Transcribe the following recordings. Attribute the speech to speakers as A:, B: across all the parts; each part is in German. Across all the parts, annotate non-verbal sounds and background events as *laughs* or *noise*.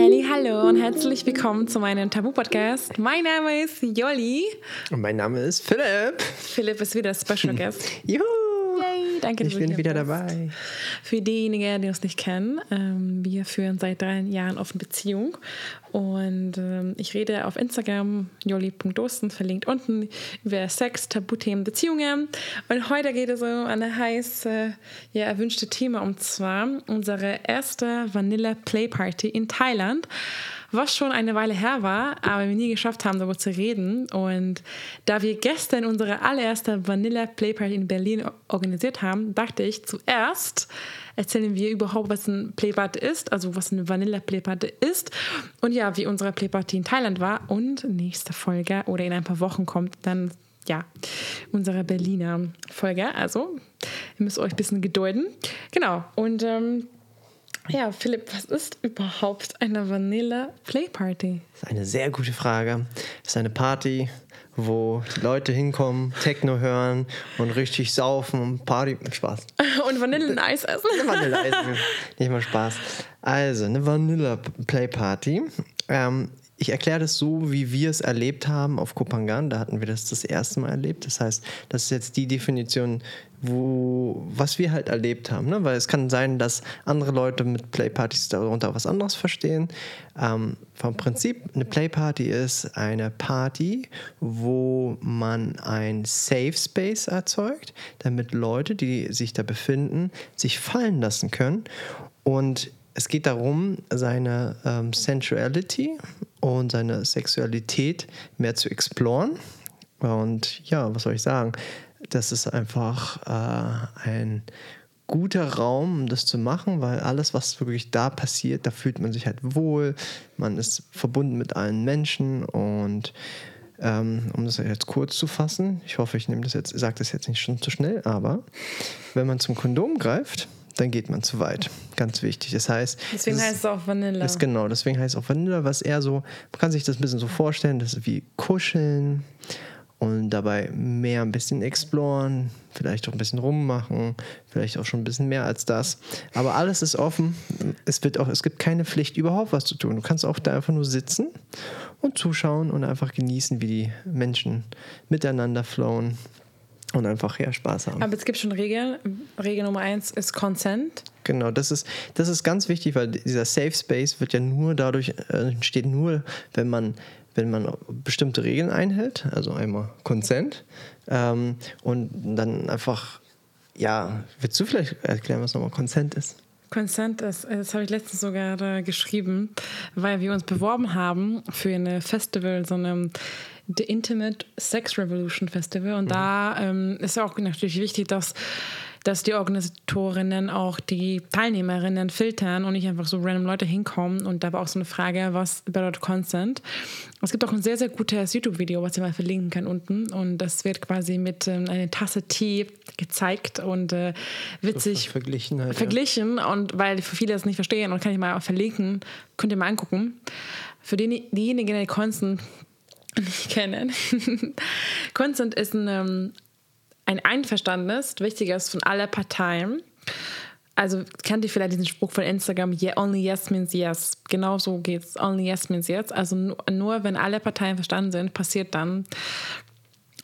A: Halli, hallo und herzlich willkommen zu meinem Tabu-Podcast. Mein Name ist Jolli.
B: Und mein Name ist Philipp.
A: Philipp ist wieder Special Guest. *laughs*
B: Juhu!
A: Danke, dass
B: Ich bin wieder
A: bist.
B: dabei.
A: Für diejenigen, die uns nicht kennen, ähm, wir führen seit drei Jahren offene Beziehung und ähm, ich rede auf Instagram jolli.dosten, verlinkt unten, über Sex, Tabuthemen, Beziehungen und heute geht es um ein heiß äh, ja, erwünschte Thema und zwar unsere erste Vanilla Play Party in Thailand. Was schon eine Weile her war, aber wir nie geschafft haben, darüber zu reden. Und da wir gestern unsere allererste Vanilla Play Party in Berlin organisiert haben, dachte ich zuerst, erzählen wir überhaupt, was ein Playparty ist, also was eine Vanilla Playparty ist und ja, wie unsere Playparty in Thailand war. Und nächste Folge oder in ein paar Wochen kommt dann ja unsere Berliner Folge. Also ihr müsst euch ein bisschen gedulden. Genau. Und ähm, ja, Philipp, was ist überhaupt eine Vanilla Playparty?
B: Das ist eine sehr gute Frage. Das ist eine Party, wo die Leute hinkommen, Techno hören und richtig saufen und Party. Spaß. *laughs*
A: Und Vanilleneis essen? *laughs*
B: Vanilleeis. Nicht mal Spaß. Also, eine Vanilla Play Party. Ähm, ich erkläre das so, wie wir es erlebt haben auf Kopangan. Da hatten wir das das erste Mal erlebt. Das heißt, das ist jetzt die Definition, wo, was wir halt erlebt haben. Ne? Weil es kann sein, dass andere Leute mit Playpartys darunter was anderes verstehen. Ähm, vom Prinzip, eine Playparty ist eine Party, wo man ein Safe Space erzeugt, damit Leute, die sich da befinden, sich fallen lassen können. Und es geht darum, seine ähm, Sensuality und seine Sexualität mehr zu exploren. Und ja, was soll ich sagen? Das ist einfach äh, ein guter Raum, um das zu machen, weil alles, was wirklich da passiert, da fühlt man sich halt wohl. Man ist verbunden mit allen Menschen und ähm, um das jetzt kurz zu fassen, ich hoffe, ich nehme das jetzt, sage das jetzt nicht schon zu schnell, aber wenn man zum Kondom greift, dann geht man zu weit. Ganz wichtig. Das heißt,
A: Deswegen
B: das
A: heißt es auch Vanilla.
B: ist genau, deswegen heißt es auch Vanilla, was eher so, man kann sich das ein bisschen so vorstellen, das ist wie Kuscheln und dabei mehr ein bisschen exploren, vielleicht auch ein bisschen rummachen, vielleicht auch schon ein bisschen mehr als das. Aber alles ist offen. Es, wird auch, es gibt keine Pflicht, überhaupt was zu tun. Du kannst auch da einfach nur sitzen und zuschauen und einfach genießen, wie die Menschen miteinander flowen und einfach ja Spaß haben.
A: Aber es gibt schon Regeln. Regel Nummer eins ist Consent.
B: Genau, das ist, das ist ganz wichtig, weil dieser Safe Space wird ja nur dadurch, äh, entsteht nur, wenn man, wenn man bestimmte Regeln einhält, also einmal Consent ähm, und dann einfach, ja, willst du vielleicht erklären, was nochmal Consent ist?
A: Consent ist, das habe ich letztens sogar äh, geschrieben, weil wir uns beworben haben für ein Festival, so eine The Intimate Sex Revolution Festival. Und da ähm, ist auch natürlich wichtig, dass, dass die Organisatorinnen auch die Teilnehmerinnen filtern und nicht einfach so random Leute hinkommen. Und da war auch so eine Frage, was bedeutet Consent? Es gibt auch ein sehr, sehr gutes YouTube-Video, was ich mal verlinken kann unten. Und das wird quasi mit ähm, einer Tasse Tee gezeigt und äh, witzig
B: Verglichen halt. ja.
A: verglichen und weil viele das nicht verstehen und kann ich mal auch verlinken, könnt ihr mal angucken. Für die, diejenigen, die Constant nicht kennen, *laughs* Consent ist ein, ähm, ein einverstandenes, wichtiges von aller Parteien. Also kennt ihr vielleicht diesen Spruch von Instagram, yeah, only yes means yes. Genau so geht's. Only yes means yes. Also nur, wenn alle Parteien verstanden sind, passiert dann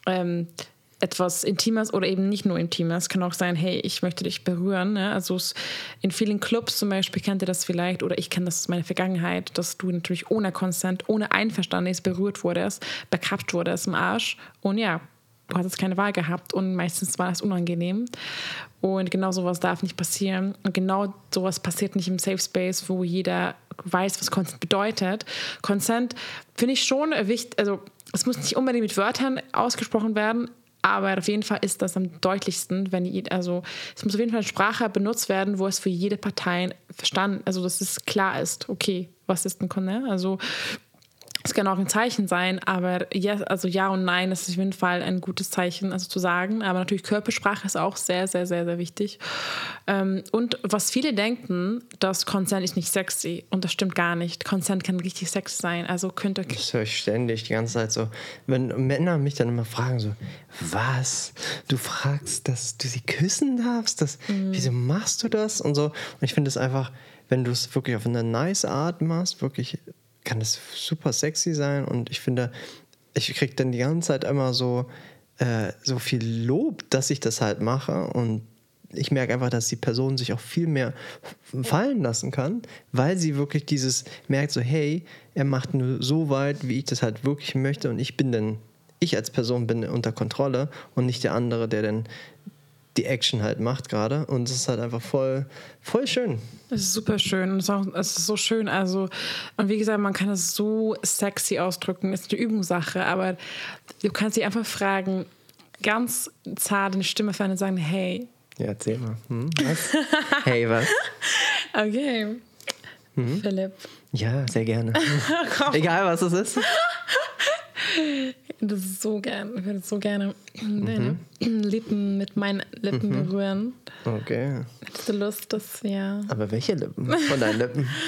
A: ähm, etwas Intimes oder eben nicht nur Intimes. Kann auch sein, hey, ich möchte dich berühren. Ne? Also es, in vielen Clubs zum Beispiel kennt ihr das vielleicht oder ich kenne das aus meiner Vergangenheit, dass du natürlich ohne Consent, ohne Einverständnis berührt wurdest, bekrappt wurdest im Arsch und ja, du hattest keine Wahl gehabt und meistens war das unangenehm. Und genau sowas darf nicht passieren. Und genau sowas passiert nicht im Safe Space, wo jeder weiß, was Consent bedeutet. Consent finde ich schon wichtig, also es muss nicht unbedingt mit Wörtern ausgesprochen werden, aber auf jeden Fall ist das am deutlichsten, wenn je- also es muss auf jeden Fall eine Sprache benutzt werden, wo es für jede Partei verstanden, also dass es klar ist, okay, was ist ein Consent? Also es kann auch ein Zeichen sein, aber ja, also ja und nein, das ist auf jeden Fall ein gutes Zeichen, also zu sagen. Aber natürlich Körpersprache ist auch sehr, sehr, sehr, sehr wichtig. Ähm, und was viele denken, dass Consent ist nicht sexy und das stimmt gar nicht. Consent kann richtig sexy sein. Also könnte.
B: Das höre ich ständig die ganze Zeit so. Wenn Männer mich dann immer fragen so, was? Du fragst, dass du sie küssen darfst? Das,
A: Mhm.
B: Wieso machst du das? Und so. Und ich finde es einfach, wenn du es wirklich auf eine nice Art machst, wirklich kann es super sexy sein. Und ich finde, ich kriege dann die ganze Zeit immer so, äh, so viel Lob, dass ich das halt mache. Und ich merke einfach, dass die Person sich auch viel mehr fallen lassen kann, weil sie wirklich dieses merkt, so, hey, er macht nur so weit, wie ich das halt wirklich möchte. Und ich bin dann, ich als Person bin unter Kontrolle und nicht der andere, der dann die Action halt macht gerade. Und es ist halt einfach voll, voll schön.
A: Es ist super schön. Und es ist, auch, es ist so schön. Also, und wie gesagt, man kann es so sexy ausdrücken. Es ist eine Übungssache, aber du kannst dich einfach fragen, ganz zart in die Stimme fahren und sagen, hey,
B: Ja, erzähl mal. Hm, was? *laughs* hey, was?
A: okay, Philipp,
B: Ja, sehr gerne. *laughs* Egal, was es ist. *laughs*
A: das ist so gern, ich würde so gerne deine *clears throat* Lippen mit meinen Lippen berühren.
B: Okay.
A: Hättest du Lust, das, ja.
B: Aber welche Lippen? Von deinen Lippen? *laughs*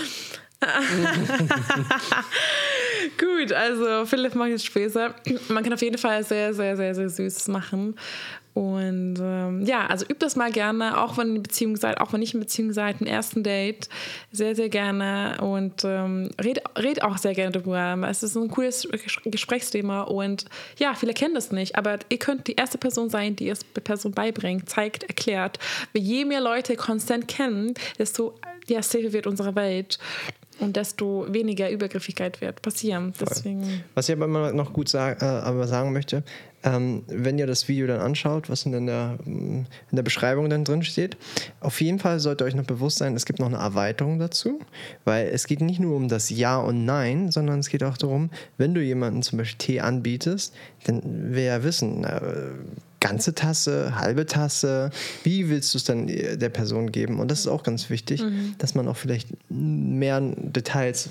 B: *laughs*
A: Gut, also Philipp macht jetzt Späße. Man kann auf jeden Fall sehr, sehr, sehr, sehr süß machen. Und ähm, ja, also übt das mal gerne, auch wenn ihr in Beziehung seid, auch wenn nicht in Beziehung seid, im ersten Date. Sehr, sehr gerne. Und ähm, red, red auch sehr gerne darüber. Es ist ein cooles Gesprächsthema und ja, viele kennen das nicht, aber ihr könnt die erste Person sein, die es der Person beibringt, zeigt, erklärt. Je mehr Leute Consent kennen, desto ja, safer wird unsere Welt und desto weniger Übergriffigkeit wird passieren. Deswegen.
B: Was ich aber immer noch gut sag, äh, aber sagen möchte, ähm, wenn ihr das Video dann anschaut, was in der, in der Beschreibung dann drin steht, auf jeden Fall sollte euch noch bewusst sein, es gibt noch eine Erweiterung dazu, weil es geht nicht nur um das Ja und Nein, sondern es geht auch darum, wenn du jemanden zum Beispiel Tee anbietest, dann will er wissen, äh, ganze Tasse, halbe Tasse, wie willst du es dann der Person geben? Und das ist auch ganz wichtig, dass man auch vielleicht mehr Details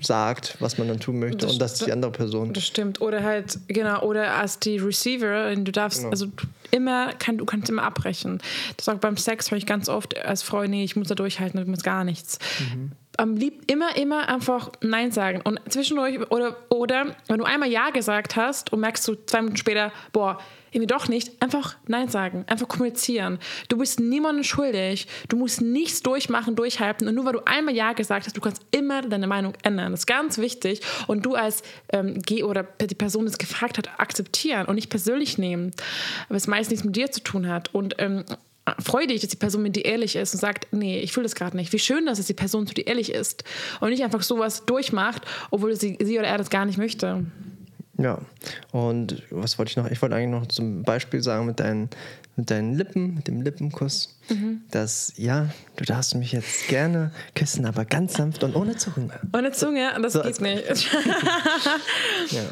B: sagt, was man dann tun möchte
A: Das
B: und dass die andere Person
A: Das stimmt. Oder halt, genau, oder als die Receiver, du darfst,
B: Genau.
A: also immer, kann, du kannst immer abbrechen. Das auch beim Sex höre ich ganz oft als Frau, nee, ich muss da durchhalten, ich muss gar nichts. Am lieb immer, immer einfach Nein sagen. Und zwischendurch, oder, oder wenn du einmal Ja gesagt hast und merkst du zwei Minuten später, boah, irgendwie doch nicht, einfach Nein sagen, einfach kommunizieren. Du bist niemandem schuldig, du musst nichts durchmachen, durchhalten und nur weil du einmal Ja gesagt hast, du kannst immer deine Meinung ändern. Das ist ganz wichtig und du als ähm, Geh- oder die Person, die es gefragt hat, akzeptieren und nicht persönlich nehmen, weil es meist nichts mit dir zu tun hat und ähm, freu dich, dass die Person mit dir ehrlich ist und sagt, nee, ich fühle das gerade nicht. Wie schön, dass es die Person zu dir ehrlich ist und nicht einfach sowas durchmacht, obwohl sie, sie oder er das gar nicht möchte.
B: Ja, und was wollte ich noch? Ich wollte eigentlich noch zum Beispiel sagen mit deinen, mit deinen Lippen, mit dem Lippenkuss, dass, ja, du darfst mich jetzt gerne küssen, aber ganz sanft und ohne Zunge.
A: Ohne Zunge, das
B: So,
A: geht nicht. *laughs*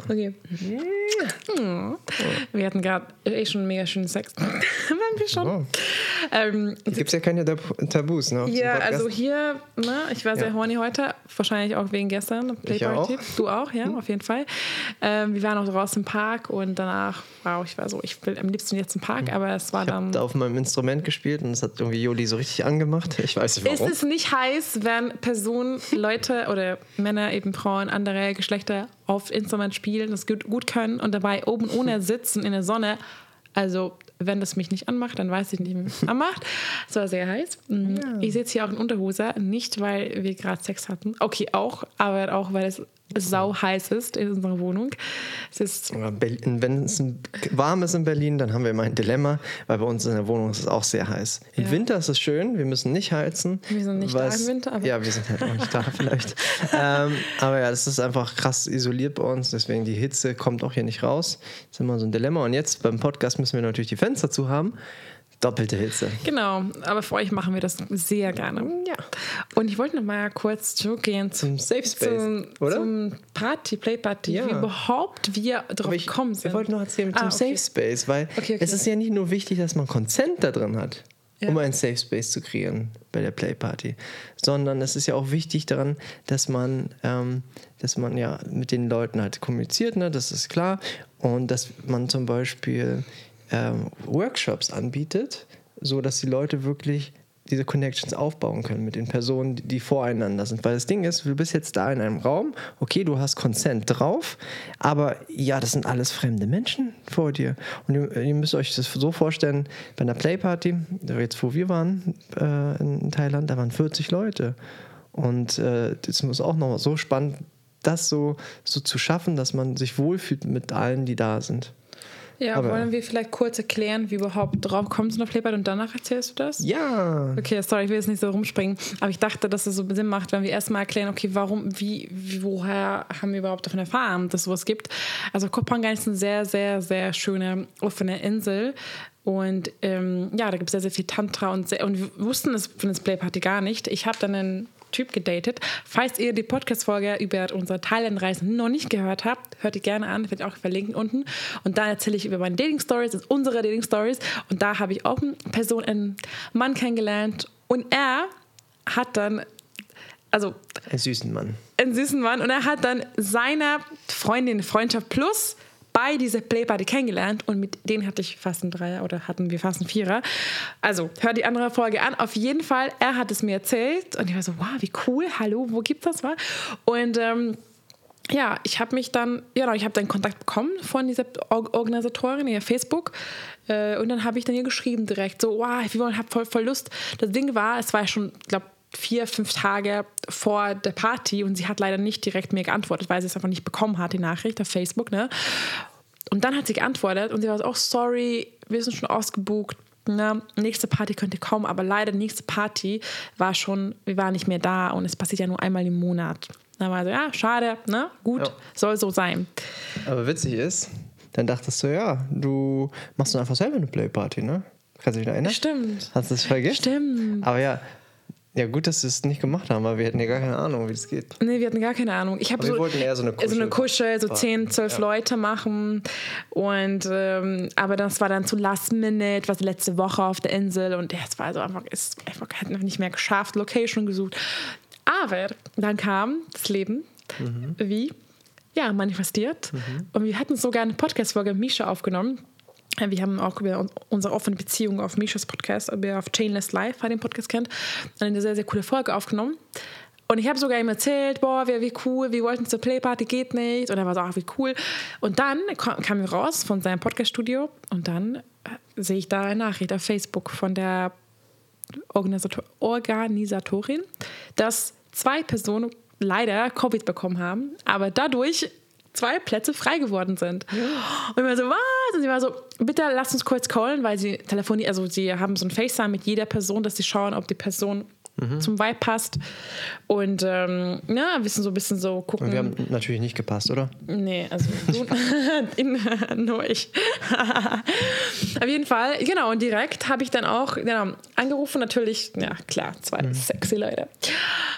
A: Okay. Hm. Wir hatten gerade eh schon mega schönen Sex. *laughs* Waren wir schon?
B: Oh.
A: Ähm,
B: Hier gibt es ja keine Tab Tabus, ne?
A: ja, also hier, ne, ich war sehr
B: Ja.
A: horny heute, wahrscheinlich auch wegen gestern, Playparty.
B: auch. Hm.
A: Du auch, ja, auf jeden Fall. Ähm, wir waren auch draußen im Park und danach, wow, ich war so, ich will am liebsten jetzt im Park, aber es war
B: Hm. ich habe
A: dann.
B: da auf meinem Instrument gespielt und es hat irgendwie Joli so richtig angemacht. Ich weiß nicht
A: Ist
B: warum.
A: es nicht heiß, wenn Personen, Leute oder Männer, eben Frauen, andere Geschlechter auf Instrument spielen, das gut, gut können und dabei oben ohne *laughs* sitzen in der Sonne? Also, wenn das mich nicht anmacht, dann weiß ich nicht, wie es mich *laughs* anmacht. Es war sehr heiß. Mhm. Ich sitze hier auch in Unterhose, nicht weil wir gerade Sex hatten. Okay, auch, aber auch weil es sau heiß ist in unserer Wohnung. Es ist
B: Wenn es warm ist in Berlin, dann haben wir immer ein Dilemma, weil bei uns in der Wohnung ist es auch sehr heiß. Im
A: Ja.
B: Winter ist es schön, wir müssen nicht heizen.
A: Wir sind nicht da im
B: es-
A: Winter, aber-
B: ja, wir sind halt auch nicht da vielleicht. *laughs* ähm, aber ja, das ist einfach krass isoliert bei uns, deswegen die Hitze kommt auch hier nicht raus. Das ist immer so ein Dilemma. Und jetzt beim Podcast müssen wir natürlich die Fenster zu haben. Doppelte Hitze.
A: Genau, aber für euch machen wir das sehr gerne.
B: Ja.
A: Und ich wollte noch mal kurz zurückgehen
B: Zum Safe Space,
A: zum,
B: oder?
A: zum Party, Play Party,
B: Ja.
A: wie überhaupt wir drauf
B: ich,
A: gekommen sind.
B: ich wollte noch erzählen
A: Ah,
B: zum
A: okay.
B: Safe Space, weil
A: Okay, okay.
B: es ist ja nicht nur wichtig, dass man Consent da drin hat.
A: Ja.
B: um einen Safe Space zu kreieren bei der Playparty. Sondern es ist ja auch wichtig daran, dass man, ähm, dass man ja mit den Leuten halt kommuniziert, ne? das ist klar. Und dass man zum Beispiel ähm, Workshops anbietet, so dass die Leute wirklich diese Connections aufbauen können mit den Personen, die, die voreinander sind. Weil das Ding ist, du bist jetzt da in einem Raum, okay, du hast Consent drauf, aber ja, das sind alles fremde Menschen vor dir. Und ihr, ihr müsst euch das so vorstellen, bei einer Playparty, jetzt wo wir waren äh, in Thailand, da waren 40 Leute. Und äh, das muss auch noch so spannend, das so, so zu schaffen, dass man sich wohlfühlt mit allen, die da sind.
A: Ja,
B: Aber-
A: wollen wir vielleicht kurz erklären, wie überhaupt drauf kommst du auf Playboy und danach erzählst du das?
B: Ja.
A: Okay, sorry, ich will jetzt nicht so rumspringen, aber ich dachte, dass es so Sinn macht, wenn wir erstmal erklären, okay, warum, wie, woher haben wir überhaupt davon erfahren, dass es sowas gibt. Also Koh Phangan ist eine sehr, sehr, sehr schöne offene Insel und ähm, ja, da gibt es sehr, sehr viel Tantra und, sehr, und wir wussten es von der Playparty gar nicht. Ich habe dann einen Typ gedatet. Falls ihr die Podcast-Folge über unsere Thailand-Reise noch nicht gehört habt, hört die gerne an, werde ich auch verlinken unten. Und da erzähle ich über meine Dating-Stories, das ist unsere Dating-Stories. Und da habe ich auch eine Person, einen Mann kennengelernt. Und er hat dann, also
B: Einen süßen Mann.
A: einen süßen Mann, und er hat dann seiner Freundin Freundschaft Plus bei dieser Playparty kennengelernt und mit denen hatte ich fast einen Dreier oder hatten wir fast einen Vierer. Also hört die andere Folge an. Auf jeden Fall, er hat es mir erzählt und ich war so, wow, wie cool, hallo, wo gibt das was? Und ähm, ja, ich habe mich dann, ja, ich habe dann Kontakt bekommen von dieser Or Organisatorin, ihr Facebook. Äh, und dann habe ich dann ihr geschrieben direkt, so, wow, ich habe voll, voll Lust. Das Ding war, es war schon, glaube, vier, fünf Tage vor der Party und sie hat leider nicht direkt mir geantwortet, weil sie es einfach nicht bekommen hat, die Nachricht auf Facebook. Ne? Und dann hat sie geantwortet und sie war so, oh, sorry, wir sind schon ausgebucht. Ne? Nächste Party könnte kommen, aber leider nächste Party war schon, wir waren nicht mehr da und es passiert ja nur einmal im Monat. Dann war so, ja, schade, ne? Gut,
B: Ja.
A: soll so sein.
B: Aber witzig ist, dann dachtest du, ja, du machst dann einfach selber eine Playparty, ne? Kannst du dich noch erinnern?
A: Stimmt.
B: Hast du das vergessen?
A: Stimmt.
B: Aber ja, ja, gut, dass wir es nicht gemacht haben, weil wir hätten ja gar keine Ahnung, wie das geht.
A: Nee, wir hatten gar keine Ahnung. Ich
B: Aber wir
A: so,
B: wollten eher so eine
A: so eine
B: Kuschel-
A: Kuschel, so 10, 12 Leute machen. Und aber aber das war dann zu Last Minute, was letzte Woche auf der Insel. Und es war so einfach, es einfach hat noch nicht mehr geschafft, Location gesucht. Aber dann kam das Leben,
B: Mhm.
A: wie ja, manifestiert. Und wir hatten sogar eine Podcast-Folge Misha aufgenommen. Wir haben auch über un- unsere offene Beziehung auf Mishas Podcast, wer auf Chainless Live, wer den Podcast kennt, eine sehr, sehr coole Folge aufgenommen. Und ich habe sogar ihm erzählt, boah, wie, wie cool, wir wollten zur Playparty, geht nicht. Und er war so, ach, wie cool. Und dann kam, er raus von seinem Podcast-Studio und dann äh, sehe ich da eine Nachricht auf Facebook von der Organisator Organisatorin, dass zwei Personen leider Covid bekommen haben, aber dadurch zwei Plätze frei geworden sind. Und ich war so, was? Und sie war so, bitte lass uns kurz callen, weil sie telefonieren, also sie haben so ein FaceTime mit jeder Person, dass sie schauen, ob die Person zum Vibe passt. Und ähm, ja, wissen so ein bisschen so gucken.
B: Und wir haben natürlich nicht gepasst, oder?
A: Nee, also *laughs* in, nur ich. *laughs* Auf jeden Fall, genau, und direkt habe ich dann auch genau, angerufen, natürlich, ja klar, zwei
B: Mhm.
A: sexy Leute.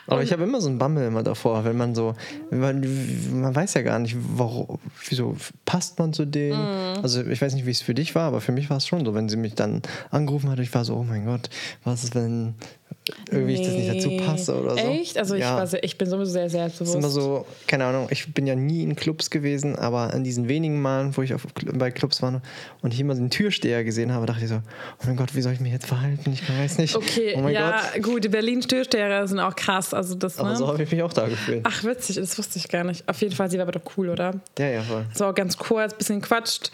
B: Aber ich habe immer so einen Bammel immer davor, wenn man so, man, man weiß ja gar nicht, warum, wieso passt man zu denen.
A: Mhm.
B: Also ich weiß nicht, wie es für dich war, aber für mich war es schon so, wenn sie mich dann angerufen hat, ich war so, oh mein Gott, was ist, wenn irgendwie ich das nicht dazu
A: Nee.
B: passe oder so.
A: Echt? Also ich,
B: ja.
A: war sehr, ich bin sowieso sehr
B: Es ist immer
A: selbstbewusst.
B: so, keine Ahnung, ich bin ja nie in Clubs gewesen, aber an diesen wenigen Malen, wo ich auf, bei Clubs war und ich immer den Türsteher gesehen habe, dachte ich so, oh mein Gott, wie soll ich mich jetzt verhalten? Ich weiß nicht.
A: Okay,
B: oh mein
A: ja,
B: Gott.
A: gut, die Berlin-Störsteher sind auch krass. Also das,
B: Aber
A: ne?
B: so habe ich mich auch da gefühlt.
A: Ach, witzig, das wusste ich gar nicht. Auf jeden Fall, sie war aber doch cool, oder?
B: Ja, ja, voll.
A: So ganz kurz, bisschen quatscht.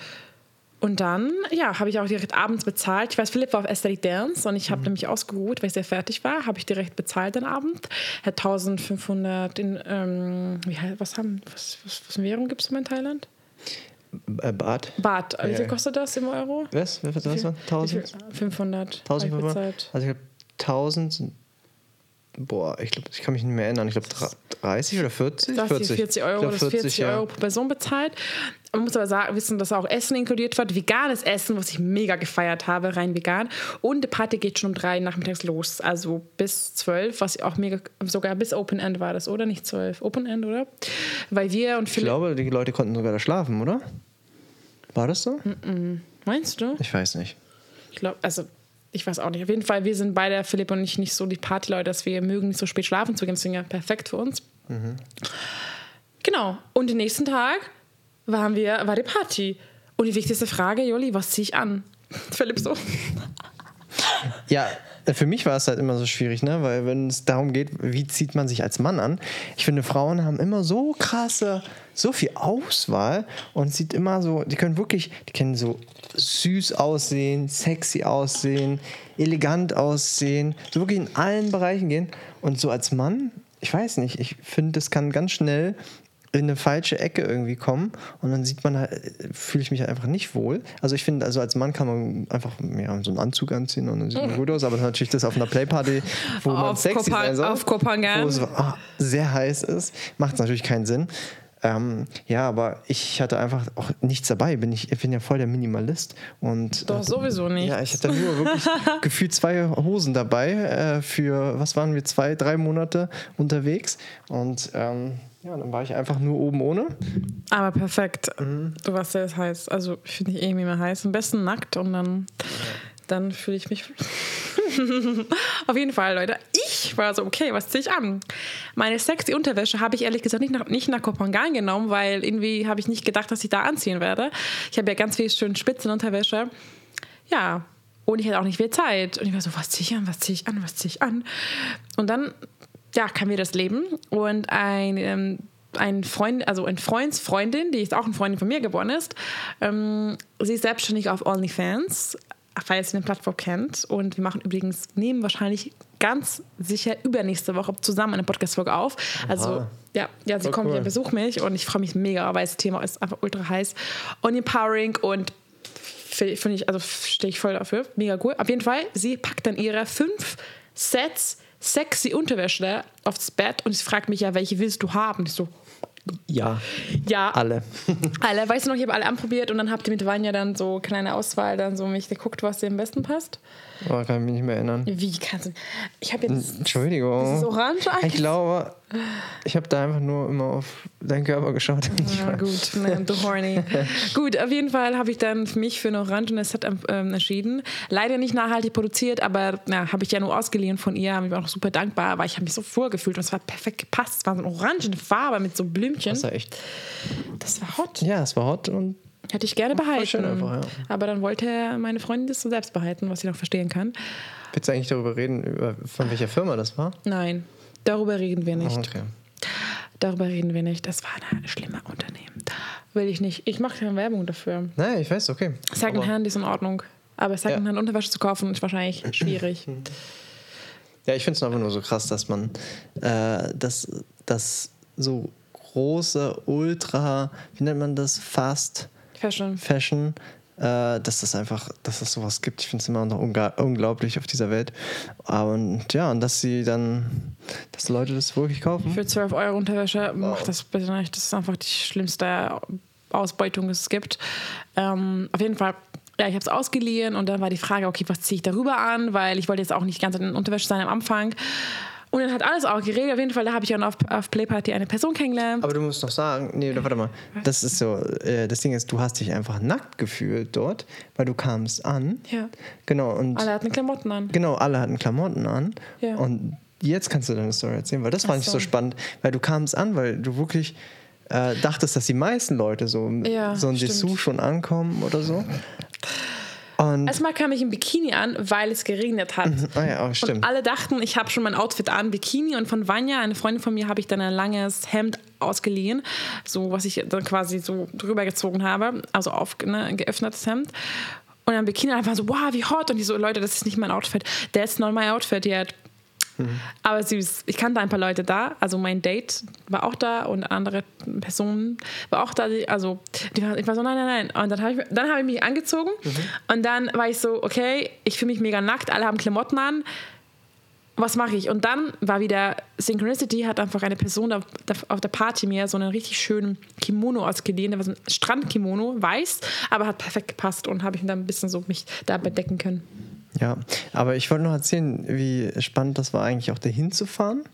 A: Und dann, ja, habe ich auch direkt abends bezahlt. Ich weiß, Philipp war auf Aesthetic Dance und ich habe nämlich ausgeruht, weil ich sehr fertig war. Habe ich direkt bezahlt den Abend. Hat 1500 in, ähm, wie, heißt- was haben, was, was, was für Währung gibt es in Thailand?
B: Äh, Bad.
A: Wie viel kostet das im Euro?
B: Was?
A: Wie viel?
B: 1000?
A: 500.
B: 1000
A: habe ich
B: Euro?
A: bezahlt.
B: Also ich glaube 1000 sind, boah, ich glaube, ich kann mich nicht mehr erinnern. Ich glaube 30 oder 40?
A: Das hier 40 Euro,
B: Ich glaub,
A: das 40
B: ja.
A: Euro pro Person bezahlt. Man muss aber sagen, wissen, dass auch Essen inkludiert wird, veganes Essen, was ich mega gefeiert habe, rein vegan. Und die Party geht schon um drei nachmittags los, also bis zwölf, was auch mega, sogar bis Open End war das, oder? Nicht zwölf, Open End, oder? Weil wir und
B: Ich
A: Philipp,
B: glaube, die Leute konnten sogar da schlafen, oder? War das so?
A: meinst du?
B: Ich weiß nicht.
A: Ich glaube, also ich weiß auch nicht. Auf jeden Fall, wir sind beide, Philipp und ich, nicht so die Partyleute, dass wir mögen, nicht so spät schlafen zu gehen. Deswegen ja perfekt für uns. Genau. Und den nächsten Tag waren wir, war die Party. Und die wichtigste Frage, Joli, was ziehe ich an? *laughs* Philipp so.
B: Ja, für mich war es halt immer so schwierig, ne? Weil wenn es darum geht, wie zieht man sich als Mann an, ich finde, Frauen haben immer so krasse, so viel Auswahl und sieht immer so, die können wirklich, die können so süß aussehen, sexy aussehen, elegant aussehen, so wirklich in allen Bereichen gehen. Und so als Mann, ich weiß nicht, ich finde, das kann ganz schnell in eine falsche Ecke irgendwie kommen und dann sieht man halt, fühle ich mich einfach nicht wohl. Also ich finde, also als Mann kann man einfach ja, so einen Anzug anziehen und dann sieht man gut aus, aber natürlich das auf einer Playparty, wo man
A: Auf
B: sexy
A: Kopan-
B: sein soll,
A: auf Kopangan.
B: wo es ah, sehr heiß ist, macht es natürlich keinen Sinn. Ähm, ja, aber ich hatte einfach auch nichts dabei. Bin ich, ich bin ja voll der Minimalist und
A: Doch,
B: äh,
A: sowieso nicht.
B: ja, ich hatte nur wirklich *laughs* gefühlt zwei Hosen dabei äh, für, was waren wir, zwei, drei Monate unterwegs. Und ähm, ja, dann war ich einfach nur oben ohne.
A: Aber perfekt.
B: Mhm.
A: Du warst sehr heiß. Also ich finde ich irgendwie mehr heiß. Am besten nackt und dann, dann fühle ich mich. *laughs* Auf jeden Fall, Leute. Ich war so, okay, was ziehe ich an? Meine sexy Unterwäsche habe ich ehrlich gesagt nicht nach, nicht nach Kopangan genommen, weil irgendwie habe ich nicht gedacht, dass ich da anziehen werde. Ich habe ja ganz viel schön Spitzenunterwäsche. Ja. Und ich hatte auch nicht viel Zeit. Und ich war so, was ziehe ich an, was ziehe ich an, was ziehe ich an? Und dann, ja, kam mir das Leben. Und ein, ähm, ein Freund, also ein Freundsfreundin, die ist auch eine Freundin von mir geworden ist, ähm, sie ist selbstständig auf OnlyFans, falls ihr eine Plattform kennt. Und wir machen übrigens, nehmen wahrscheinlich ganz sicher übernächste Woche zusammen eine Podcast-Folge auf. Also,
B: Aha.
A: ja, ja sie
B: Voll
A: kommt
B: cool.
A: hier, besucht mich und ich freue mich mega, weil das Thema ist einfach ultra heiß und empowering und finde find ich, also stehe ich voll dafür. Mega cool. Auf jeden Fall, sie packt dann ihre fünf Sets sexy Unterwäsche aufs Bett und sie fragt mich ja, welche willst du haben? Ich so,
B: Ja,
A: ja,
B: alle. *laughs*
A: alle. Weißt du noch, ich habe alle anprobiert und dann habt ihr mit Vanya dann so kleine Auswahl, dann so mich geguckt, was dir am besten passt.
B: Oh, kann ich mich nicht mehr erinnern.
A: Wie kannst du. Ich habe jetzt.
B: Entschuldigung.
A: Das ist orange eigentlich.
B: Ich glaube, ich habe da einfach nur immer auf deinen Körper geschaut. *laughs* und
A: Ja, gut, man, du horny. *laughs* gut, auf jeden Fall habe ich dann für mich für ein orangenes Set ähm, entschieden. Leider nicht nachhaltig produziert, aber habe ich ja nur ausgeliehen von ihr. Ich war auch super dankbar, weil ich habe mich so vorgefühlt und es war perfekt gepasst. Es war so eine orangene Farbe mit so Blümchen.
B: Das war echt.
A: Das war hot.
B: Ja, es war hot und
A: Hätte ich gerne behalten.
B: einfach, ja.
A: Aber dann wollte meine Freundin das so selbst behalten, was ich noch verstehen kann.
B: willst du eigentlich darüber reden, von welcher Firma das war?
A: Nein, darüber reden wir nicht.
B: Okay.
A: Darüber reden wir nicht. Das war ein schlimmer Unternehmen. Will ich nicht. Ich mache keine Werbung dafür.
B: Nein, ich weiß, okay.
A: Secondhand ist in Ordnung. Aber Secondhand Unterwäsche zu kaufen ist wahrscheinlich schwierig. *laughs*
B: Ja, ich finde es einfach nur so krass, dass man äh, das, das so große, ultra, wie nennt man das, Fast
A: Fashion.
B: Fashion, äh, dass das einfach, dass es sowas gibt. Ich finde es immer noch unglaublich auf dieser Welt. Und ja, und dass sie dann, dass Leute das wirklich kaufen.
A: Für 12 Euro Unterwäsche, macht das bitte nicht. Das ist einfach die schlimmste Ausbeutung, die es gibt. Ähm, auf jeden Fall, ja, ich habe es ausgeliehen und dann war die Frage, okay, was ziehe ich darüber an? Weil ich wollte jetzt auch nicht ganz in Unterwäsche sein am Anfang. Und dann hat alles auch geregelt. Auf jeden Fall, da habe ich dann auf, auf Playparty eine Person kennengelernt.
B: Aber du musst noch sagen, nee, warte mal, das ist so, äh, das Ding ist, du hast dich einfach nackt gefühlt dort, weil du kamst an.
A: Ja.
B: Genau, und
A: Alle hatten Klamotten an.
B: genau, alle hatten Klamotten an.
A: Ja.
B: Und jetzt kannst du deine Story erzählen, weil das fand
A: Ach
B: ich so
A: so.
B: spannend, weil du kamst an, weil du wirklich äh, dachtest, dass die meisten Leute so,
A: Ja,
B: so ein. Dessous schon ankommen oder so. Und,
A: Erstmal kam ich im Bikini an, weil es geregnet hat.
B: ah ja, oh, stimmt.
A: Und alle dachten, ich habe schon mein Outfit an, Bikini. Und von Vanya, eine Freundin von mir, habe ich dann ein langes Hemd ausgeliehen, so was ich dann quasi so drüber gezogen habe, also auf ne, ein geöffnetes Hemd. Und dann Bikini einfach so, wow, wie hot. Und die so, Leute, das ist nicht mein Outfit. That's not my outfit yet. Aber süß. Ich kannte ein paar Leute da. Also mein Date war auch da und andere Personen war auch da. Die- Also die war, ich war so, nein, nein, nein. Und dann habe ich, dann habe ich mich angezogen. Und dann war ich so, okay, ich fühle mich mega nackt. Alle haben Klamotten an. Was mache ich? Und dann war wieder Synchronicity, hat einfach eine Person auf der, auf der Party mir so einen richtig schönen Kimono ausgeliehen. Der war so ein Strandkimono, weiß, aber hat perfekt gepasst und habe ich dann ein bisschen so mich da bedecken können.
B: Ja, aber ich wollte noch erzählen, wie spannend das war eigentlich auch dahin zu fahren.